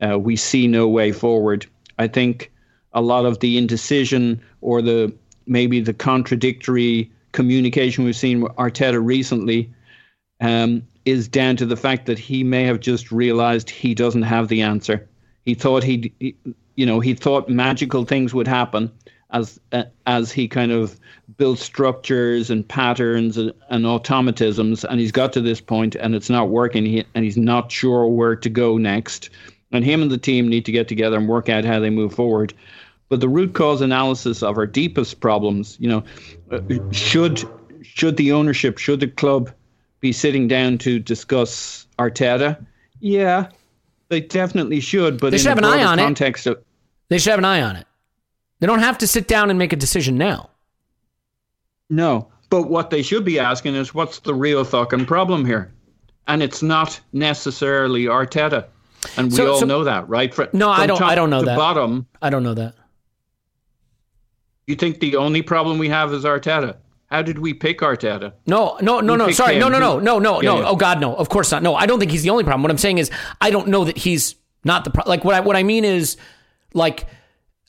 Uh, we see no way forward. I think a lot of the indecision or the maybe the contradictory communication we've seen with Arteta recently um, is down to the fact that he may have just realized he doesn't have the answer. He thought he, you know, he thought magical things would happen as uh, as he kind of built structures and patterns and, and, automatisms, and he's got to this point and it's not working, he, and he's not sure where to go next. And him and the team need to get together and work out how they move forward. But the root cause analysis of our deepest problems, you know, uh, should should the ownership, should the club be sitting down to discuss Arteta? Yeah, they definitely should. But They should have an eye on it. Of, They should have an eye on it. They don't have to sit down and make a decision now. no, but what they should be asking is, what's the real fucking problem here? And it's not necessarily Arteta, and we So- all so- know that, right? No, I don't- I don't know that. Bottom, I don't know that. You think the only problem we have is Arteta? How did we pick Arteta? No, no, no, no. Sorry, him. no, no, no, no, no, Yeah, no. yeah. Oh God, no. Of course not. No, I don't think he's the only problem. What I'm saying is, I don't know that he's not the pro- like. What I what I mean is, like,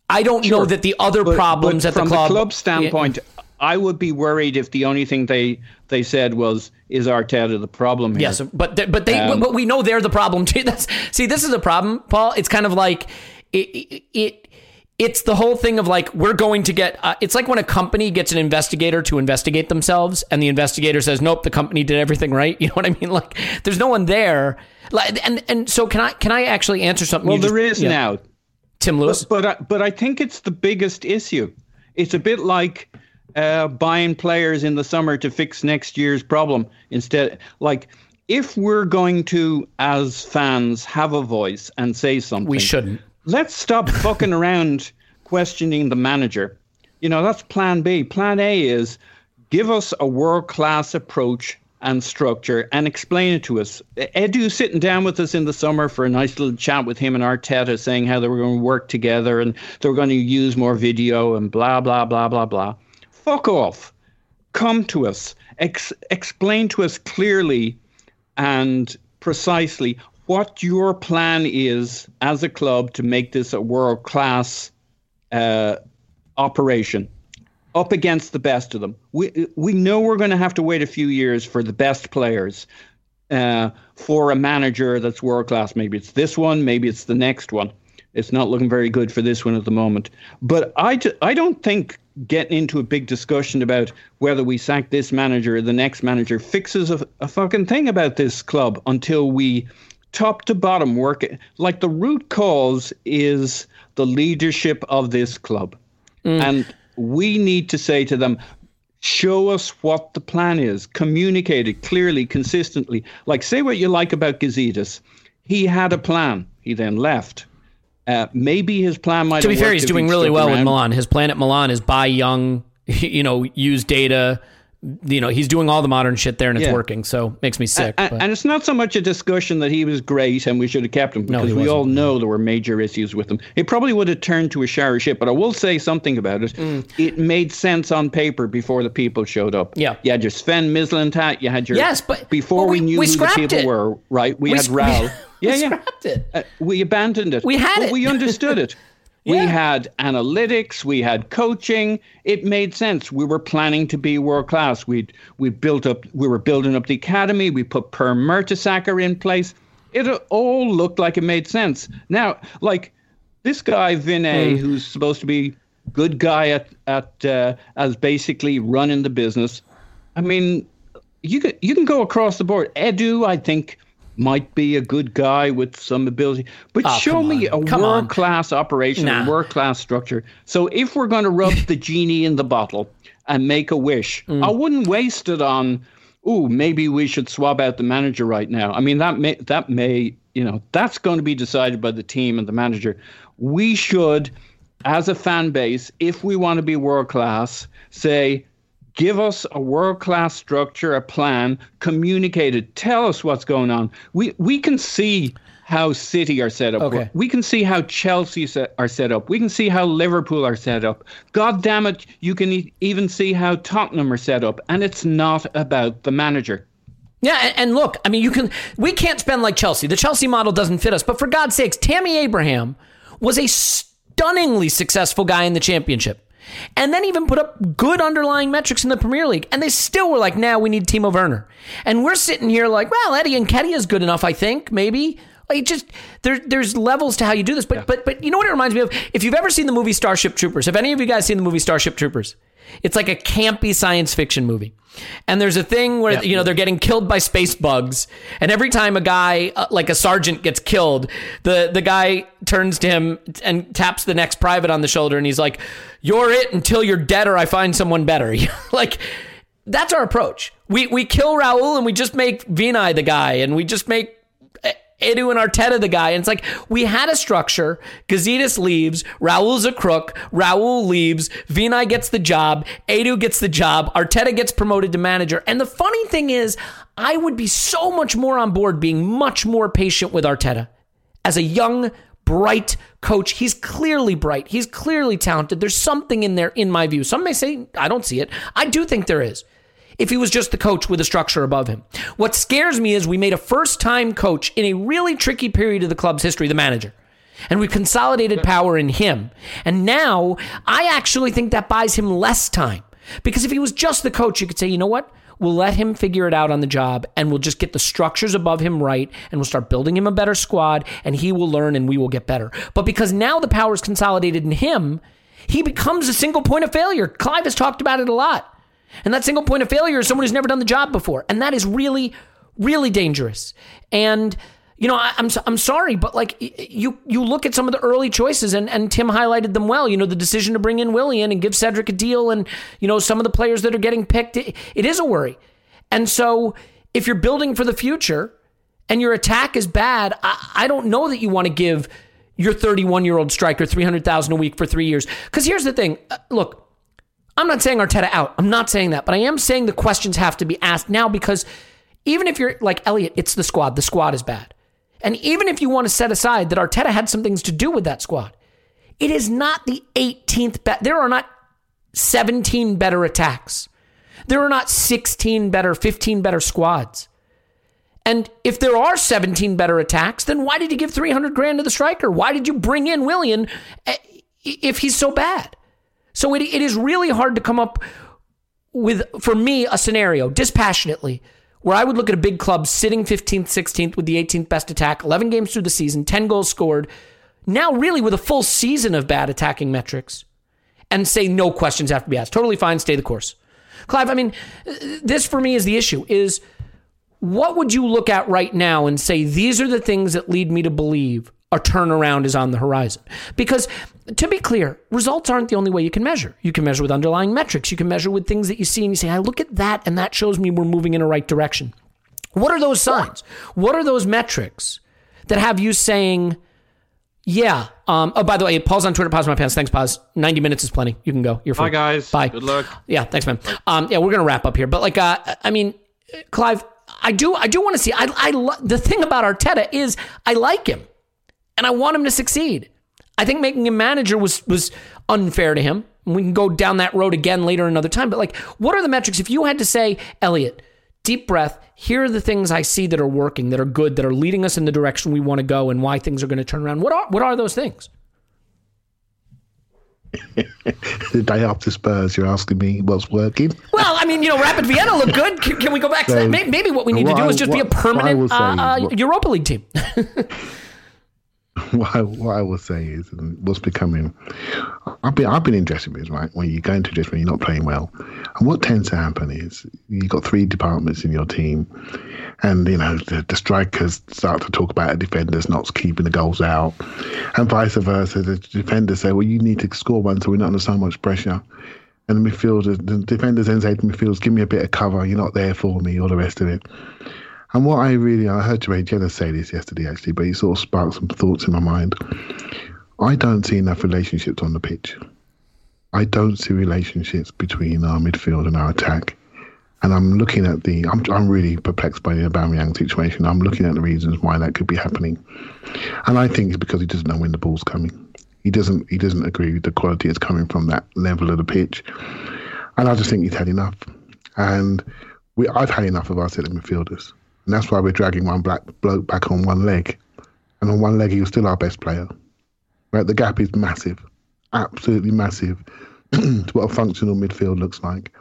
I don't know that the other But- problems but at the club. from the club standpoint, I would be worried if the only thing they they said was, "Is Arteta the problem here?" Yes, but they, but they Um, but we know they're the problem too. That's see, this is a problem, Paul. It's kind of like it. it, it it's the whole thing of like we're going to get. Uh, it's like when a company gets an investigator to investigate themselves, and the investigator says, "Nope, the company did everything right." You know what I mean? Like, there's no one there. Like, and and so can I can I actually answer something? Well, you just- there is yeah. now. Tim Lewis. But I, but I think it's the biggest issue. It's a bit like uh, buying players in the summer to fix next year's problem instead. Like if we're going to, as fans, have a voice and say something, we shouldn't. Let's stop fucking around questioning the manager. You know, that's plan B. Plan A is give us a world class approach and structure and explain it to us. Edu sitting down with us in the summer for a nice little chat with him and Arteta saying how they were going to work together and they were going to use more video and blah, blah, blah, blah, blah. Fuck off. Come to us. Ex- explain to us clearly and precisely what your plan is as a club to make this a world class uh, operation up against the best of them. We we know we're going to have to wait a few years for the best players uh, for a manager that's world class. Maybe it's this one, maybe it's the next one. It's not looking very good for this one at the moment. But I, I don't think getting into a big discussion about whether we sack this manager or the next manager fixes a, a fucking thing about this club until we top to bottom work. Like the root cause is the leadership of this club. And we need to say to them, show us what the plan is, communicate it clearly, consistently. Like, say what you like about Gazidis. He had a plan, he then left. Uh, maybe his plan might To be fair, he's doing really well with around. Milan. His plan at Milan is buy young, you know, use data. You know, he's doing all the modern shit there, and it's Yeah. working. So makes me sick. And, and it's not so much a discussion that he was great and we should have kept him because he we all know there were major issues with him. It probably would have turned to a shower ship, but I will say something about it. Mm. It made sense on paper before the people showed up. Yeah. You had your Sven Mislintat, you had your. Yes, but- Before but we, we- knew we who the people it. were, right? We, We had sc- Raul. we yeah, yeah. scrapped it. Uh, we abandoned it. We had But it. We understood it. We Yeah. had analytics, we had coaching. It made sense. We were planning to be world class. We'd we built up. We were building up the academy. We put Per Mertesacker in place. It all looked like it made sense. Now, like this guy Vinai, who's supposed to be good guy at at uh, as basically running the business. I mean, you can you can go across the board. Edu, I think, might be a good guy with some ability, but Oh, show me a world class operation, Nah. a world class structure. So if we're going to rub the genie in the bottle and make a wish, Mm. I wouldn't waste it on. Ooh, maybe we should swap out the manager right now. I mean, that may that may you know that's going to be decided by the team and the manager. We should, as a fan base, if we want to be world class, say give us a world class structure, a plan, communicate it, tell us what's going on. We we can see how City are set up. Okay. We can see how Chelsea set, are set up. We can see how Liverpool are set up. God damn it, you can e- even see how Tottenham are set up. And it's not about the manager. Yeah, and, and look, I mean, you can. We can't spend like Chelsea. The Chelsea model doesn't fit us. But for God's sakes, Tammy Abraham was a stunningly successful guy in the championship, and then even put up good underlying metrics in the Premier League. And they still were like, "Now we need Timo Werner." And we're sitting here like, "Well, Eddie Nketiah is good enough, I think, maybe." Like just there, there's levels to how you do this, but but but you know what it reminds me of? If you've ever seen the movie Starship Troopers, have any of you guys seen the movie Starship Troopers? It's like a campy science fiction movie. And there's a thing where you know they're getting killed by space bugs, and every time a guy uh, like a sergeant gets killed, the the guy turns to him and taps the next private on the shoulder, and he's like, "You're it until you're dead, or I find someone better." like that's our approach. We we kill Raul and we just make Vinai the guy, and we just make Edu and Arteta the guy. And it's like we had a structure. Gazidis leaves. Raul's a crook. Raul leaves. Vinai gets the job. Edu gets the job. Arteta gets promoted to manager. And the funny thing is, I would be so much more on board being much more patient with Arteta as a young, bright coach. He's clearly bright. He's clearly talented. There's something in there, in my view. Some may say, I don't see it. I do think there is. If he was just the coach with a structure above him. What scares me is we made a first time coach in a really tricky period of the club's history, the manager. And we consolidated power in him. And now I actually think that buys him less time. Because if he was just the coach, you could say, you know what? We'll let him figure it out on the job and we'll just get the structures above him right and we'll start building him a better squad and he will learn and we will get better. But because now the power is consolidated in him, he becomes a single point of failure. Clive has talked about it a lot. And that single point of failure is someone who's never done the job before. And that is really, really dangerous. And you know, I, am I'm sorry, but like you you look at some of the early choices, and and Tim highlighted them well. You know, the decision to bring in Willian and give Cedric a deal, and you know some of the players that are getting picked, it, it is a worry. And so, if you're building for the future, and your attack is bad, I, I don't know that you want to give your 31 year old striker 300,000 a week for three years. Because here's the thing, uh, look, I'm not saying Arteta out. I'm not saying that, but I am saying the questions have to be asked now because even if you're like Elliot, it's the squad. The squad is bad. And even if you want to set aside that Arteta had some things to do with that squad, it is not the 18th best. There are not 17 better attacks. There are not 16 better, 15 better squads. And if there are 17 better attacks, then why did you give 300 grand to the striker? Why did you bring in Willian eh, if he's so bad? So it, it is really hard to come up with, for me, a scenario dispassionately where I would look at a big club sitting 15th, 16th with the 18th best attack, 11 games through the season, 10 goals scored, now really with a full season of bad attacking metrics, and say no questions have to be asked. Totally fine, stay the course. Clive, I mean, this for me is the issue is what would you look at right now and say these are the things that lead me to believe a turnaround is on the horizon? Because to be clear, results aren't the only way you can measure. You can measure with underlying metrics. You can measure with things that you see and you say, I look at that and that shows me we're moving in a right direction. What are those signs? What are those metrics that have you saying, yeah. Um, oh, by the way, Paul's on Twitter. Pause my pants. Thanks, pause. 90 minutes is plenty. You can go. You're free. Bye, guys. Bye. Good luck. Yeah, thanks, man. Um, yeah, we're gonna wrap up here, but like, uh, I mean, Clive, I do, I do want to see. I, I, lo- the thing about Arteta is, I like him, and I want him to succeed. I think making him manager was was unfair to him. We can go down that road again later another time. But like, what are the metrics? If you had to say, Elliot, deep breath. Here are the things I see that are working, that are good, that are leading us in the direction we want to go, and why things are going to turn around. What are what are those things? the day after Spurs, you're asking me what's working. Well, I mean, you know, Rapid Vienna look good. Can, can we go back to that? Maybe, maybe what we need to do is just be a permanent uh, uh, Europa League team. what I, what I will say is, um, what's becoming, I've been I've been in this right when you go into just when you're not playing well, and what tends to happen is you've got three departments in your team, and you know the, the strikers start to talk about defenders not keeping the goals out, and vice versa. The defenders say, well, you need to score one so we're not under so much pressure. And the midfielders, the defenders then say to midfielders, give me a bit of cover. You're not there for me, all the rest of it. And what I really, I heard Ray Jenner say this yesterday actually, but he sort of sparked some thoughts in my mind. I don't see enough relationships on the pitch. I don't see relationships between our midfield and our attack. And I'm looking at the, I'm, I'm really perplexed by the Aubameyang situation. I'm looking at the reasons why that could be happening. And I think it's because he doesn't know when the ball's coming. He doesn't, he doesn't agree with the quality that's coming from that level of the pitch. And I just think he's had enough. And we, I've had enough of our centre midfielders. And that's why we're dragging one black bloke back on one leg. And on one leg, he was still our best player. Right? The gap is massive, absolutely massive to what a functional midfield looks like.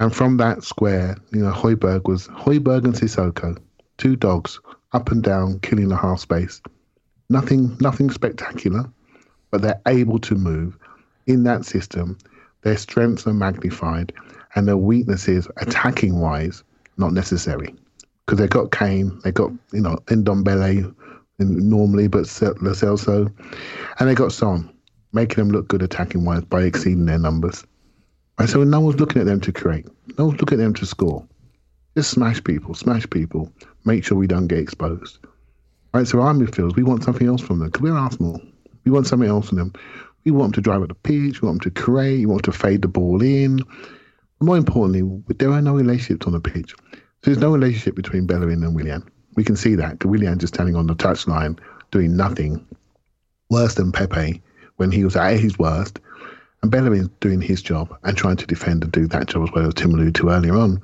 And from that square, you know, Højbjerg was Højbjerg and Sissoko, two dogs up and down, killing the half space. Nothing, nothing spectacular, but they're able to move in that system. Their strengths are magnified, and their weaknesses, attacking wise, not necessary because they got Kane, they got you know Ndombele normally, but Lo Celso, and they got Son, making them look good attacking wise by exceeding their numbers. And so no one's looking at them to create, no one's looking at them to score. Just smash people, smash people, make sure we don't get exposed. Right, so our midfielders, we want something else from them because we're Arsenal. We want something else from them. We want them to drive at the pitch. We want them to create. We want them to fade the ball in. More importantly, there are no relationships on the pitch. There's no relationship between Bellerin and Willian. We can see that. Willian just standing on the touchline doing nothing worse than Pepe when he was at his worst. And Bellerin's doing his job and trying to defend and do that job as well as Tim alluded to earlier on.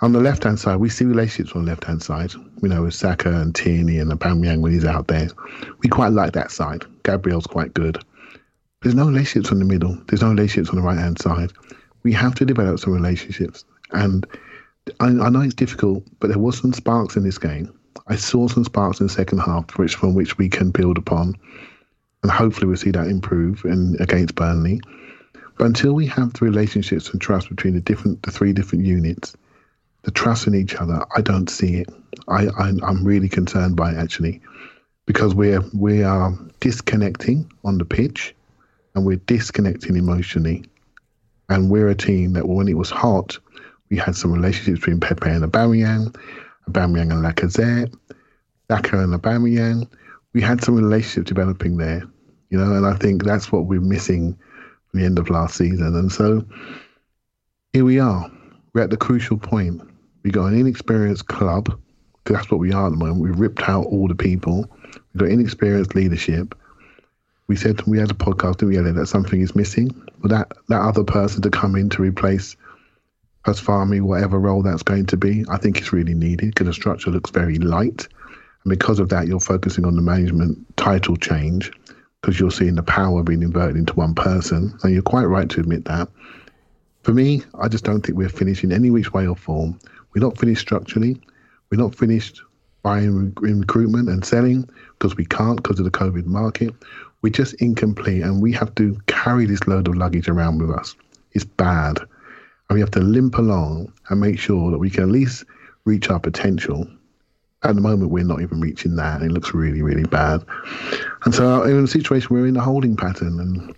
On the left hand side, we see relationships on the left hand side. You know, with Saka and Tierney and Aubameyang when he's out there. We quite like that side. Gabriel's quite good. There's no relationships in the middle. There's no relationships on the right hand side. We have to develop some relationships. And I, I know it's difficult, but there was some sparks in this game. I saw some sparks in the second half, which from which we can build upon, and hopefully we'll see that improve in against Burnley. But until we have the relationships and trust between the different, the three different units, the trust in each other, I don't see it. I, I I'm really concerned by it actually, because we're we are disconnecting on the pitch, and we're disconnecting emotionally, and we're a team that when it was hot, we had some relationships between Pepe and Aubameyang, Aubameyang and Lacazette, Saka and Aubameyang. We had some relationship developing there, you know, and I think that's what we're missing from the end of last season. And so here we are. We're at the crucial point. We got an inexperienced club, because that's what we are at the moment. We ripped out all the people. We've got inexperienced leadership. We said we had a podcast, didn't we, Elliot, that something is missing. But that, that other person to come in to replace Pasfami, whatever role that's going to be, I think it's really needed because the structure looks very light. And because of that, you're focusing on the management title change because you're seeing the power being inverted into one person. And you're quite right to admit that. For me, I just don't think we're finished in any which way or form. We're not finished structurally. We're not finished buying in recruitment and selling because we can't because of the COVID market. We're just incomplete and we have to carry this load of luggage around with us. It's bad. And we have to limp along and make sure that we can at least reach our potential. At the moment, we're not even reaching that. It looks really, really bad. And so, in a situation, we're in a holding pattern. And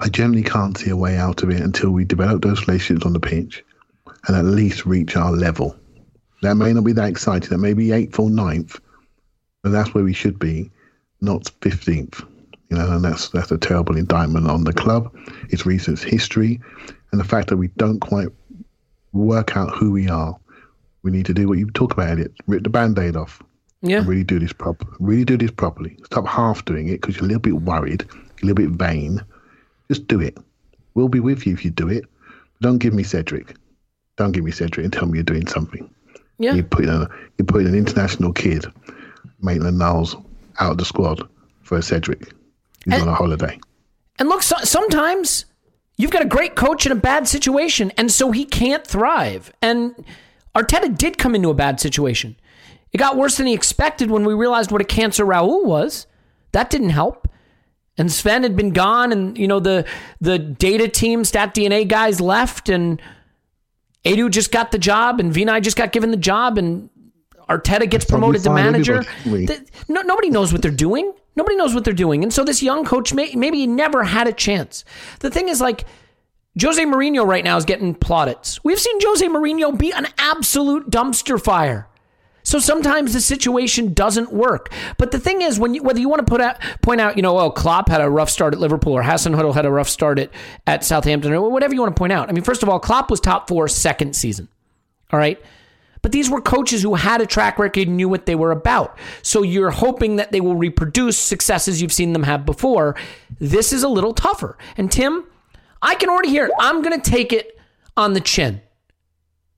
I generally can't see a way out of it until we develop those relationships on the pitch and at least reach our level. That may not be that exciting. That may be eighth or ninth, but that's where we should be, not 15th. You know, and that's that's a terrible indictment on the club, its recent history, and the fact that we don't quite work out who we are. We need to do what you talk about, Elliot. Rip the band-aid off. Yeah. And really do this prop. Really do this properly. Stop half doing it because you're a little bit worried, a little bit vain. Just do it. We'll be with you if you do it. But don't give me Cedric. Don't give me Cedric and tell me you're doing something. Yeah. You put in you put an international kid, Maitland Niles, out of the squad for a Cedric. He's And- on a holiday. And look, so, sometimes you've got a great coach in a bad situation, and so he can't thrive. And Arteta did come into a bad situation. It got worse than he expected when we realized what a cancer Raul was. That didn't help. And Sven had been gone, and you know the the data team, Stat DNA guys left, and Edu just got the job, and Vinai just got given the job, and Arteta gets promoted to manager. everybody. Th- no, nobody knows what they're doing. Nobody knows what they're doing. And so this young coach, may, maybe never had a chance. The thing is, like, Jose Mourinho right now is getting plaudits. We've seen Jose Mourinho be an absolute dumpster fire. So sometimes the situation doesn't work. But the thing is, when you, whether you want to put out, point out, you know, oh, Klopp had a rough start at Liverpool or Hasenhüttl had a rough start at, at Southampton or whatever you want to point out. I mean, first of all, Klopp was top four second season. All right. But these were coaches who had a track record and knew what they were about. So you're hoping that they will reproduce successes you've seen them have before. This is a little tougher. And Tim, I can already hear it. I'm going to take it on the chin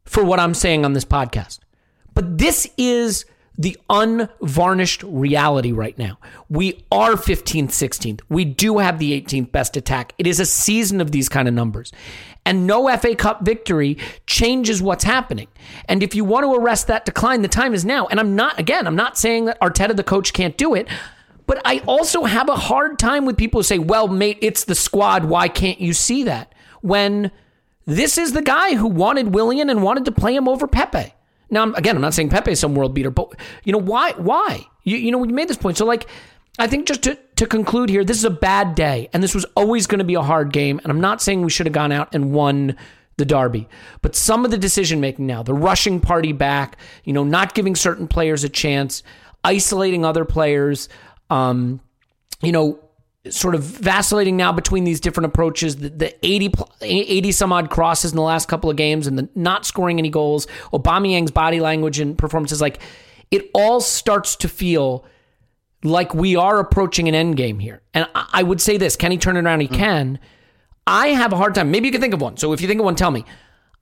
for what I'm saying on this podcast. But this is the unvarnished reality right now. We are 15th, 16th. We do have the 18th best attack. It is a season of these kind of numbers. And no FA Cup victory changes what's happening. And if you want to arrest that decline, the time is now. And I'm not, again, I'm not saying that Arteta, the coach, can't do it. But I also have a hard time with people who say, well, mate, it's the squad. Why can't you see that? When this is the guy who wanted Willian and wanted to play him over Pepe. Now, again, I'm not saying Pepe is some world beater, but you know why? Why? You, you know, we made this point. So, like, I think just to, to conclude here, this is a bad day, and this was always going to be a hard game. And I'm not saying we should have gone out and won the derby, but some of the decision making now, the rushing Partey back, you know, not giving certain players a chance. isolating other players, um, you know, sort of vacillating now between these different approaches, the, the 80, 80 some odd crosses in the last couple of games and the not scoring any goals, Aubameyang's body language and performances, like it all starts to feel like we are approaching an end game here. And I, would say this, can he turn it around? He mm. can. I have a hard time. Maybe you can think of one. So if you think of one, tell me.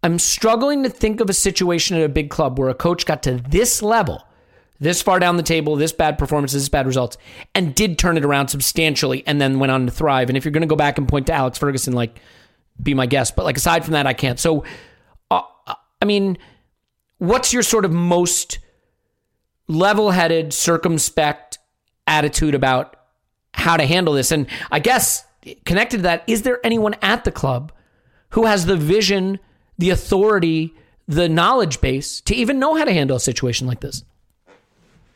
I'm struggling to think of a situation at a big club where a coach got to this level this far down the table, this bad performances, this bad results, and did turn it around substantially and then went on to thrive. And if you're going to go back and point to Alex Ferguson, like, be my guest. But like, aside from that, I can't. So, uh, I mean, what's your sort of most level headed, circumspect attitude about how to handle this? And I guess connected to that, is there anyone at the club who has the vision, the authority, the knowledge base to even know how to handle a situation like this?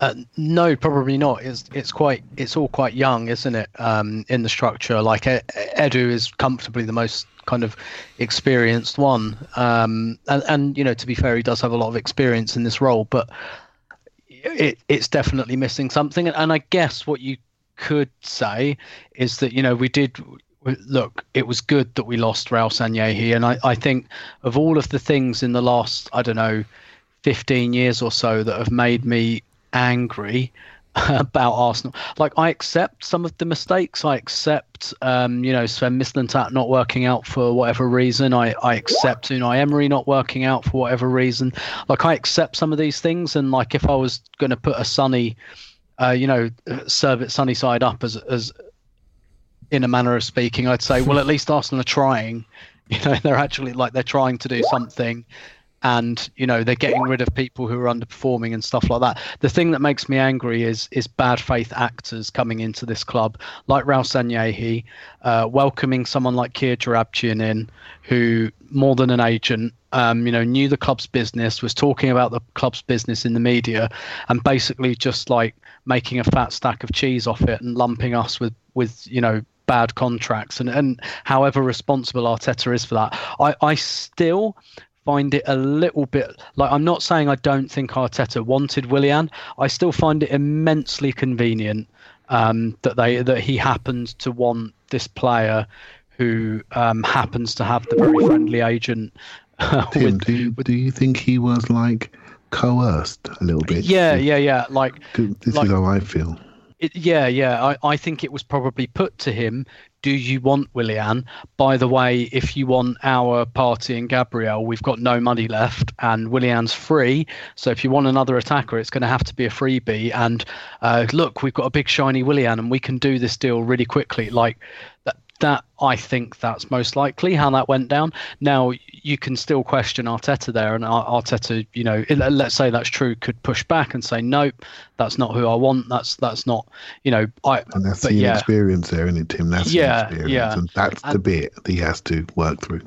Uh, no, probably not. It's it's quite it's all quite young, isn't it? Um, in the structure, like Edu is comfortably the most kind of experienced one, um, and and you know to be fair, he does have a lot of experience in this role, but it it's definitely missing something. And I guess what you could say is that you know we did look, it was good that we lost Raul Sanllehi, and I, I think of all of the things in the last, I don't know, 15 years or so that have made me angry about Arsenal. Like I accept some of the mistakes. I accept, um, you know, Sven Mislintat not working out for whatever reason. I, I accept Unai Emery not working out for whatever reason. Like I accept some of these things. And like if I was going to put a sunny, uh, you know, serve it sunny side up as as in a manner of speaking, I'd say, well, at least Arsenal are trying. You know, they're actually like they're trying to do something and you know they're getting rid of people who are underperforming and stuff like that. The thing that makes me angry is is bad faith actors coming into this club, like Raul Sanllehi, uh, welcoming someone like Kia Joorabchian in, who more than an agent, um, you know, knew the club's business, was talking about the club's business in the media, and basically just like making a fat stack of cheese off it and lumping us with with you know bad contracts and, and however responsible Arteta is for that. I, I still find it a little bit like I'm not saying I don't think Arteta wanted Willian. I still find it immensely convenient um, that they that he happened to want this player who um, happens to have the very friendly agent. Uh, Tim, with, do, you, with, do you think he was like coerced a little bit? Yeah, yeah, yeah. Like this like, is how I feel. It, yeah, yeah. I, I think it was probably put to him do you want Willian? By the way, if you want our Partey and Gabriel, we've got no money left, and Willian's free. So if you want another attacker, it's going to have to be a freebie. And uh, look, we've got a big shiny Willian, and we can do this deal really quickly. Like that, I think that's most likely how that went down. Now you can still question Arteta there, and Arteta, you know, let's say that's true, could push back and say, nope, that's not who I want. That's that's not, you know, I. And that's the yeah. experience there, isn't it, Tim? That's yeah, the experience, yeah. and that's and, the bit that he has to work through.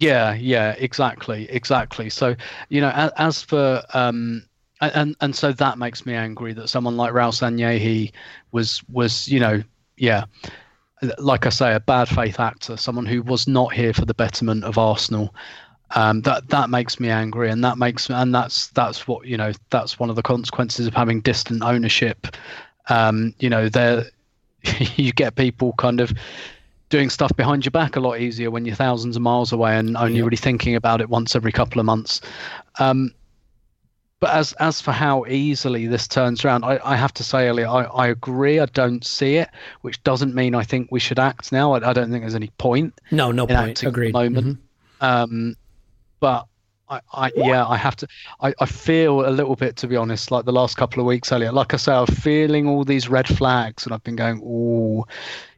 Yeah, yeah, exactly, exactly. So you know, as, as for um, and and so that makes me angry that someone like Raul Sanllehi was was you know yeah like I say, a bad faith actor, someone who was not here for the betterment of Arsenal. Um, that that makes me angry, and that makes and that's that's what you know. That's one of the consequences of having distant ownership. Um, you know, there you get people kind of doing stuff behind your back a lot easier when you're thousands of miles away and only yeah. really thinking about it once every couple of months. Um, but as as for how easily this turns around, I, I have to say, Elliot, I, I agree. I don't see it, which doesn't mean I think we should act now. I, I don't think there's any point. No, no point. Agreed. moment. Mm-hmm. Um, but I, I, yeah, I have to. I, I feel a little bit, to be honest, like the last couple of weeks, Elliot. Like I say, I'm feeling all these red flags, and I've been going, oh,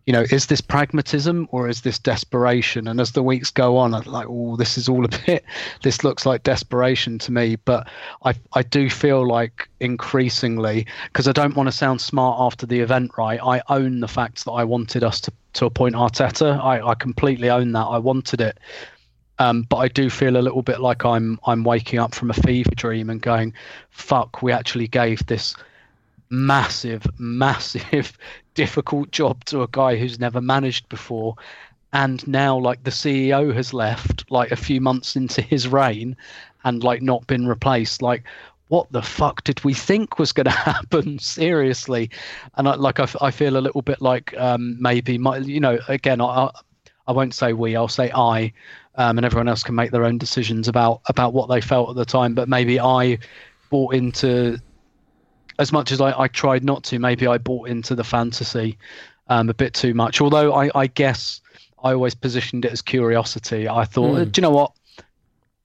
you know, is this pragmatism or is this desperation? And as the weeks go on, I'm like, oh, this is all a bit, this looks like desperation to me. But I, I do feel like increasingly, because I don't want to sound smart after the event, right? I own the fact that I wanted us to, to appoint Arteta. I, I completely own that. I wanted it. Um, but I do feel a little bit like I'm I'm waking up from a fever dream and going, fuck, we actually gave this massive, massive, difficult job to a guy who's never managed before. And now, like, the CEO has left, like, a few months into his reign and, like, not been replaced. Like, what the fuck did we think was going to happen? Seriously, and I, like I, I feel a little bit like um, maybe my, you know, again, I, I won't say we, I'll say I, um, and everyone else can make their own decisions about about what they felt at the time. But maybe I bought into as much as I, I tried not to. Maybe I bought into the fantasy um, a bit too much. Although I, I guess I always positioned it as curiosity. I thought, Mm. do you know what?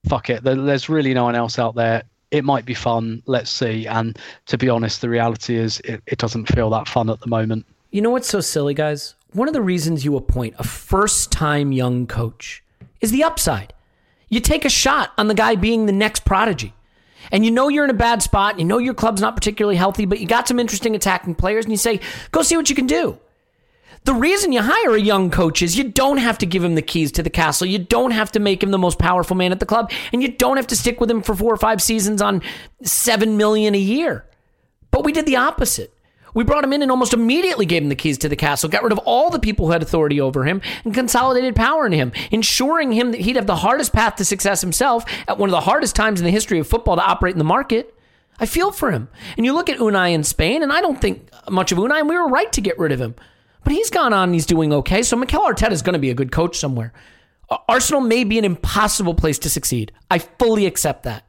Fuck it. There, there's really no one else out there. It might be fun. Let's see. And to be honest, the reality is it, it doesn't feel that fun at the moment. You know what's so silly, guys? One of the reasons you appoint a first time young coach is the upside. You take a shot on the guy being the next prodigy. And you know you're in a bad spot, you know your club's not particularly healthy, but you got some interesting attacking players, and you say, go see what you can do. The reason you hire a young coach is you don't have to give him the keys to the castle. You don't have to make him the most powerful man at the club, and you don't have to stick with him for four or five seasons on seven million a year. But we did the opposite. We brought him in and almost immediately gave him the keys to the castle, got rid of all the people who had authority over him, and consolidated power in him, ensuring him that he'd have the hardest path to success himself at one of the hardest times in the history of football to operate in the market. I feel for him. And you look at Unai in Spain, and I don't think much of Unai, and we were right to get rid of him. But he's gone on and he's doing okay. So Mikel Arteta is going to be a good coach somewhere. Arsenal may be an impossible place to succeed. I fully accept that.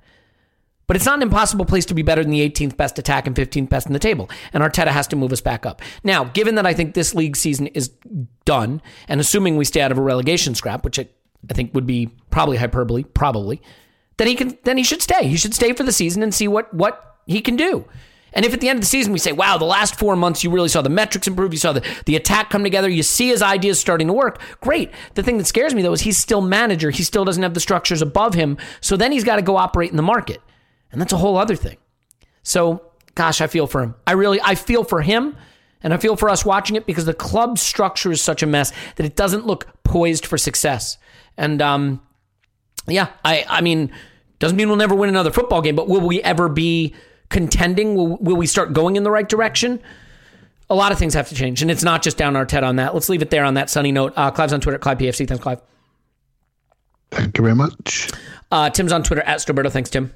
But it's not an impossible place to be better than the 18th best attack and 15th best in the table. And Arteta has to move us back up. Now, given that I think this league season is done, and assuming we stay out of a relegation scrap, which I, I think would be probably hyperbole, probably, then he can then he should stay. He should stay for the season and see what what he can do. And if at the end of the season we say, wow, the last four months you really saw the metrics improve, you saw the, the attack come together, you see his ideas starting to work, great. The thing that scares me though is he's still manager. He still doesn't have the structures above him. So then he's got to go operate in the market. And that's a whole other thing. So, gosh, I feel for him. I really, I feel for him. And I feel for us watching it because the club structure is such a mess that it doesn't look poised for success. And um, yeah, I, I mean, doesn't mean we'll never win another football game, but will we ever be contending? Will, will we start going in the right direction? A lot of things have to change, and it's not just down Arteta on that. Let's leave it there on that sunny note. Uh, Clive's on Twitter, Clive PFC. Thanks, Clive. Thank you very much. Uh, Tim's on Twitter at Stillberto. Thanks, Tim.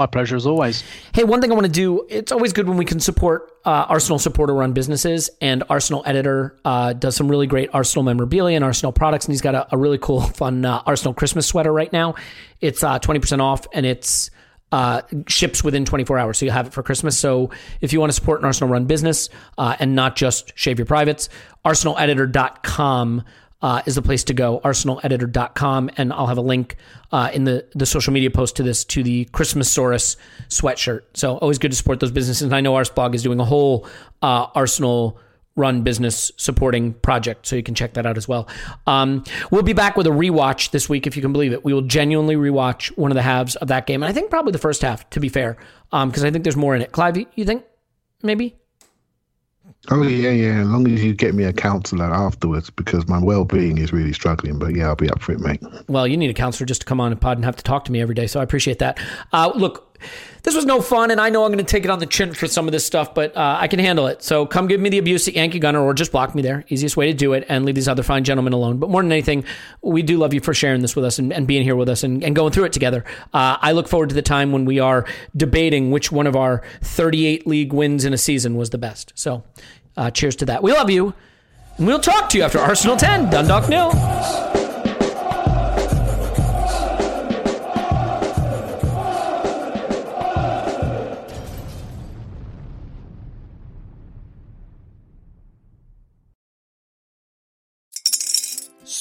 My pleasure as always. Hey, one thing I want to do, it's always good when we can support uh, Arsenal supporter run businesses. And Arsenal Editor uh, does some really great Arsenal memorabilia and Arsenal products. And he's got a, a really cool, fun uh, Arsenal Christmas sweater right now. It's uh, 20% off and it's uh, ships within 24 hours. So you'll have it for Christmas. So if you want to support an Arsenal run business uh, and not just shave your privates, arsenaleditor.com uh, is the place to go, arsenaleditor.com. And I'll have a link uh, in the, the social media post to this to the Christmasaurus sweatshirt. So always good to support those businesses. And I know Arsblog is doing a whole uh, Arsenal run business supporting project. So you can check that out as well. Um, we'll be back with a rewatch this week, if you can believe it. We will genuinely rewatch one of the halves of that game. And I think probably the first half, to be fair, because I think there's more in it. Clive, you think maybe? Oh yeah, yeah. As long as you get me a counsellor afterwards, because my well-being is really struggling. But yeah, I'll be up for it, mate. Well, you need a counselor just to come on and pod and have to talk to me every day. So I appreciate that. Uh, look, this was no fun, and I know I'm going to take it on the chin for some of this stuff, but uh, I can handle it. So come give me the abuse at Yankee Gunner, or just block me there. Easiest way to do it, and leave these other fine gentlemen alone. But more than anything, we do love you for sharing this with us and, and being here with us and, and going through it together. Uh, I look forward to the time when we are debating which one of our 38 league wins in a season was the best. So uh, cheers to that. We love you, and we'll talk to you after Arsenal 10, Dundalk nil.